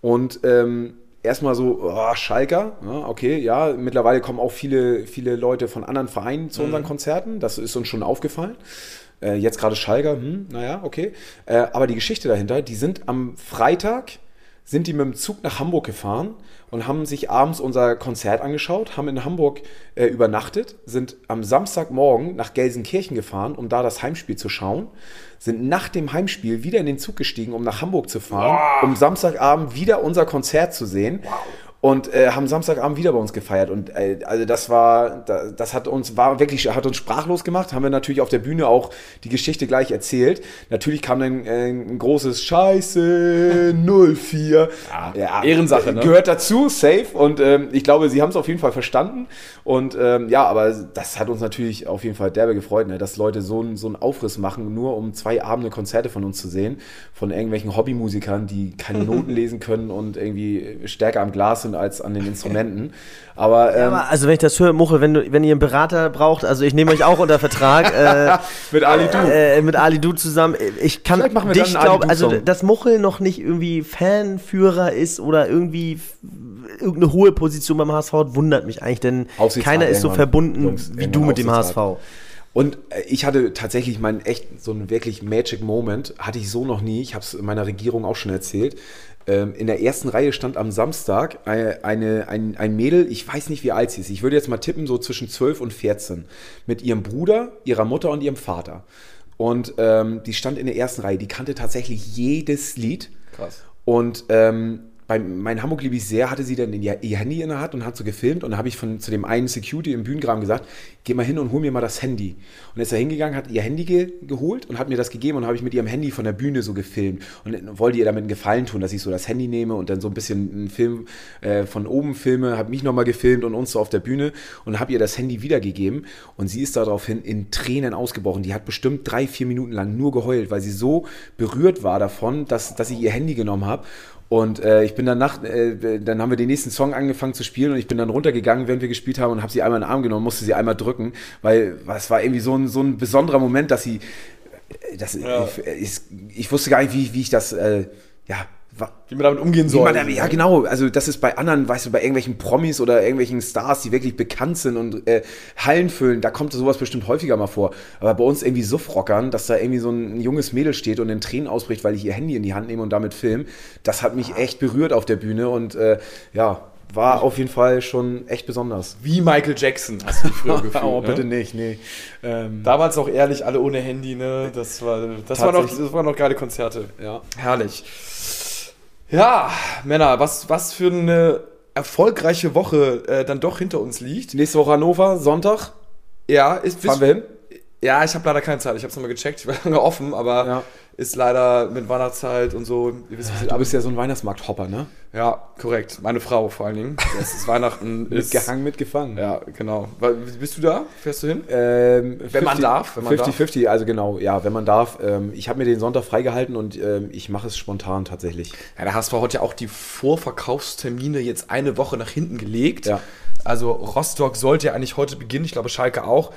[SPEAKER 3] und ähm, erstmal so, oh, Schalker, ja, okay, ja, mittlerweile kommen auch viele, viele Leute von anderen Vereinen zu unseren Konzerten, das ist uns schon aufgefallen. Äh, jetzt gerade Schalker, hm, naja, okay. Äh, aber die Geschichte dahinter, die sind am Freitag, sind die mit dem Zug nach Hamburg gefahren und haben sich abends unser Konzert angeschaut, haben in Hamburg äh, übernachtet, sind am Samstagmorgen nach Gelsenkirchen gefahren, um da das Heimspiel zu schauen, sind nach dem Heimspiel wieder in den Zug gestiegen, um nach Hamburg zu fahren, um Samstagabend wieder unser Konzert zu sehen. Und äh, haben Samstagabend wieder bei uns gefeiert. Und äh, also das war, da- das hat uns, war wirklich, hat uns sprachlos gemacht. Haben wir natürlich auf der Bühne auch die Geschichte gleich erzählt. Natürlich kam dann äh, ein großes Scheiße 04. Ja,
[SPEAKER 2] Ehrensache, ne?
[SPEAKER 3] Gehört dazu, safe. Und ähm, ich glaube, sie haben es auf jeden Fall verstanden. Und ähm, ja, aber das hat uns natürlich auf jeden Fall derbe gefreut, ne, dass Leute so, einen- so einen Aufriss machen, nur um zwei Abende Konzerte von uns zu sehen. Von irgendwelchen Hobbymusikern, die keine Noten lesen können und irgendwie stärker am Glas sind als an den Instrumenten. Aber, ähm,
[SPEAKER 4] Aber also wenn ich das höre, Muchel, wenn, du, wenn ihr einen Berater braucht, also ich nehme euch auch unter Vertrag. äh,
[SPEAKER 3] mit Ali Du.
[SPEAKER 4] äh, mit Ali Du zusammen. Ich kann dich glauben, also dass Muchel noch nicht irgendwie Fanführer ist oder irgendwie irgendeine hohe Position beim HSV hat, wundert mich eigentlich, denn keiner ist so verbunden
[SPEAKER 3] Jungs,
[SPEAKER 4] wie du mit dem. HSV.
[SPEAKER 3] Und äh, ich hatte tatsächlich meinen echt so einen wirklich Magic Moment, hatte ich so noch nie. Ich habe es meiner Regierung auch schon erzählt. Ähm, in der ersten Reihe stand am Samstag eine, eine, ein, ein Mädel, ich weiß nicht, wie alt sie ist. Ich würde jetzt mal tippen, so zwischen 12 und 14. Mit ihrem Bruder, ihrer Mutter und ihrem Vater. Und ähm, die stand in der ersten Reihe. Die kannte tatsächlich jedes Lied.
[SPEAKER 2] Krass.
[SPEAKER 3] Und ähm, bei mein Hamburg liebe ich sehr, hatte sie dann ihr, ihr Handy in der Hand und hat so gefilmt. Und da habe ich von, zu dem einen Security im Bühnengraben gesagt, geh mal hin und hol mir mal das Handy. Und ist er hingegangen, hat ihr Handy ge geholt und hat mir das gegeben und habe ich mit ihrem Handy von der Bühne so gefilmt. Und wollte ihr damit einen Gefallen tun, dass ich so das Handy nehme und dann so ein bisschen einen Film äh, von oben filme, habe mich nochmal gefilmt und uns so auf der Bühne und habe ihr das Handy wiedergegeben. Und sie ist daraufhin in Tränen ausgebrochen. Die hat bestimmt drei, vier Minuten lang nur geheult, weil sie so berührt war davon, dass, dass ich ihr Handy genommen habe. Und äh, ich bin dann nach, äh, dann haben wir den nächsten Song angefangen zu spielen und ich bin dann runtergegangen, während wir gespielt haben und habe sie einmal in den Arm genommen, musste sie einmal drücken, weil es war irgendwie so ein, so ein besonderer Moment, dass sie, äh, das, ich, ich, ich wusste gar nicht, wie, wie ich das, äh, ja,
[SPEAKER 2] Wie man damit umgehen soll.
[SPEAKER 3] man ja, genau. Also, das ist bei anderen, weißt du, bei irgendwelchen Promis oder irgendwelchen Stars, die wirklich bekannt sind und äh, Hallen füllen, da kommt sowas bestimmt häufiger mal vor. Aber bei uns irgendwie Suffrockern, dass da irgendwie so ein junges Mädel steht und in Tränen ausbricht, weil ich ihr Handy in die Hand nehme und damit film, das hat mich echt berührt auf der Bühne und äh, ja, war auf jeden Fall schon echt besonders.
[SPEAKER 2] Wie Michael Jackson hast du dich früher gefühlt.
[SPEAKER 3] oh,
[SPEAKER 2] ne?
[SPEAKER 3] bitte nicht, nee. Ähm,
[SPEAKER 2] Damals auch ehrlich, alle ohne Handy, ne? Das war, das war noch, das waren noch geile Konzerte.
[SPEAKER 3] ja.
[SPEAKER 2] Herrlich. Ja, Männer, was, was für eine erfolgreiche Woche äh, dann doch hinter uns liegt.
[SPEAKER 3] Nächste Woche Hannover, Sonntag,
[SPEAKER 2] Ja, ist,
[SPEAKER 3] fahren wir hin.
[SPEAKER 2] ja ich habe leider keine Zeit. Ich habe es nochmal gecheckt. Ich war lange offen, aber
[SPEAKER 3] Ja.
[SPEAKER 2] Ist leider mit Weihnachtszeit und so. Wisst, wie
[SPEAKER 3] Du bist ja so ein Weihnachtsmarkt-Hopper, ne?
[SPEAKER 2] Ja, korrekt. Meine Frau vor allen Dingen. Es ist Weihnachten.
[SPEAKER 3] Mitgehangen, mitgefangen.
[SPEAKER 2] Ja, genau. Bist du da? Fährst du hin?
[SPEAKER 3] Ähm,
[SPEAKER 2] Wenn man darf, wenn man
[SPEAKER 3] 50-50, also genau, ja, wenn man darf. Ähm, ich habe mir den Sonntag freigehalten und ähm, ich mache es spontan tatsächlich.
[SPEAKER 2] Ja, der HSV hat ja auch die Vorverkaufstermine jetzt eine Woche nach hinten gelegt.
[SPEAKER 3] Ja.
[SPEAKER 2] Also Rostock sollte ja eigentlich heute beginnen, ich glaube Schalke auch.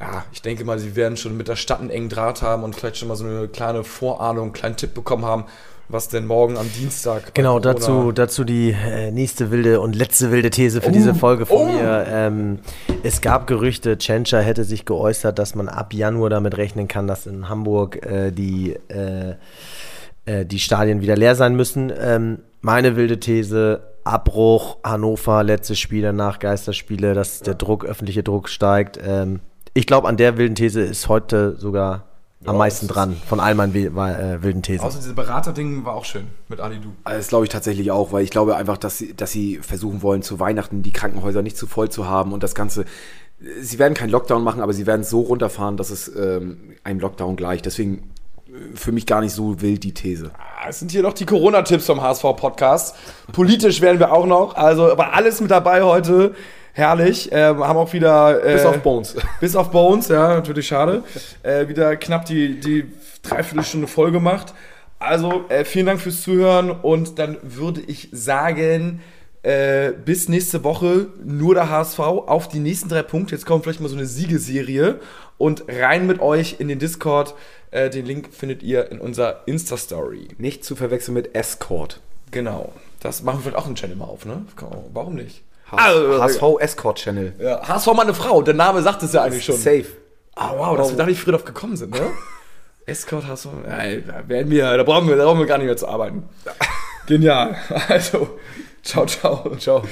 [SPEAKER 2] Ja, ich denke mal, sie werden schon mit der Stadt einen engen Draht haben und vielleicht schon mal so eine kleine Vorahnung, einen kleinen Tipp bekommen haben, was denn morgen am Dienstag.
[SPEAKER 4] Genau,
[SPEAKER 2] Corona-
[SPEAKER 4] dazu, dazu die äh, nächste wilde und letzte wilde These für diese Folge von
[SPEAKER 2] oh.
[SPEAKER 4] mir. Ähm, es gab Gerüchte, Tschentscher hätte sich geäußert, dass man ab Januar damit rechnen kann, dass in Hamburg äh, die, äh, äh, die Stadien wieder leer sein müssen. Ähm, meine wilde These, Abbruch, Hannover, letzte Spiele nach Geisterspiele, dass der Druck, öffentliche Druck steigt. Ähm, ich glaube, an der wilden These ist heute sogar am
[SPEAKER 2] Ja,
[SPEAKER 4] meisten
[SPEAKER 2] das
[SPEAKER 4] dran, von all meinen äh, wilden Thesen.
[SPEAKER 2] Außer diese Beraterding war auch schön mit Ali Du.
[SPEAKER 3] Also Das glaube ich tatsächlich auch, weil ich glaube einfach, dass sie, dass sie versuchen wollen, zu Weihnachten die Krankenhäuser nicht zu voll zu haben und das Ganze. Sie werden keinen Lockdown machen, aber sie werden es so runterfahren, dass es ähm, einem Lockdown gleicht. Deswegen äh, für mich gar nicht so wild die These.
[SPEAKER 2] Ah, Es sind hier noch die Corona-Tipps vom HSV-Podcast. Politisch werden wir auch noch. Also, aber alles mit dabei heute. Herrlich. Ähm, haben auch wieder. Äh,
[SPEAKER 3] Bis auf Bones.
[SPEAKER 2] Bis auf Bones, ja, natürlich schade. Äh, wieder knapp die, die Dreiviertelstunde voll gemacht. Also, äh, vielen Dank fürs Zuhören und dann würde ich sagen, äh, bis nächste Woche nur der HSV auf die nächsten drei Punkte. Jetzt kommt vielleicht mal so eine Siegeserie und rein mit euch in den Discord. Äh, den Link findet ihr in unserer Insta-Story.
[SPEAKER 3] Nicht zu verwechseln mit Escort.
[SPEAKER 2] Genau. Das machen wir vielleicht auch einen Channel mal auf, ne? Warum nicht?
[SPEAKER 3] HSV Escort Channel.
[SPEAKER 2] Ja, HSV meine Frau, der Name sagt es ja eigentlich schon.
[SPEAKER 3] Safe.
[SPEAKER 2] Ah, wow, dass wir da nicht früher drauf gekommen sind, ne? Escort HSV, ja, da werden wir, da brauchen wir, da brauchen wir gar nicht mehr zu arbeiten. Genial. Also, ciao, ciao.
[SPEAKER 3] Ciao.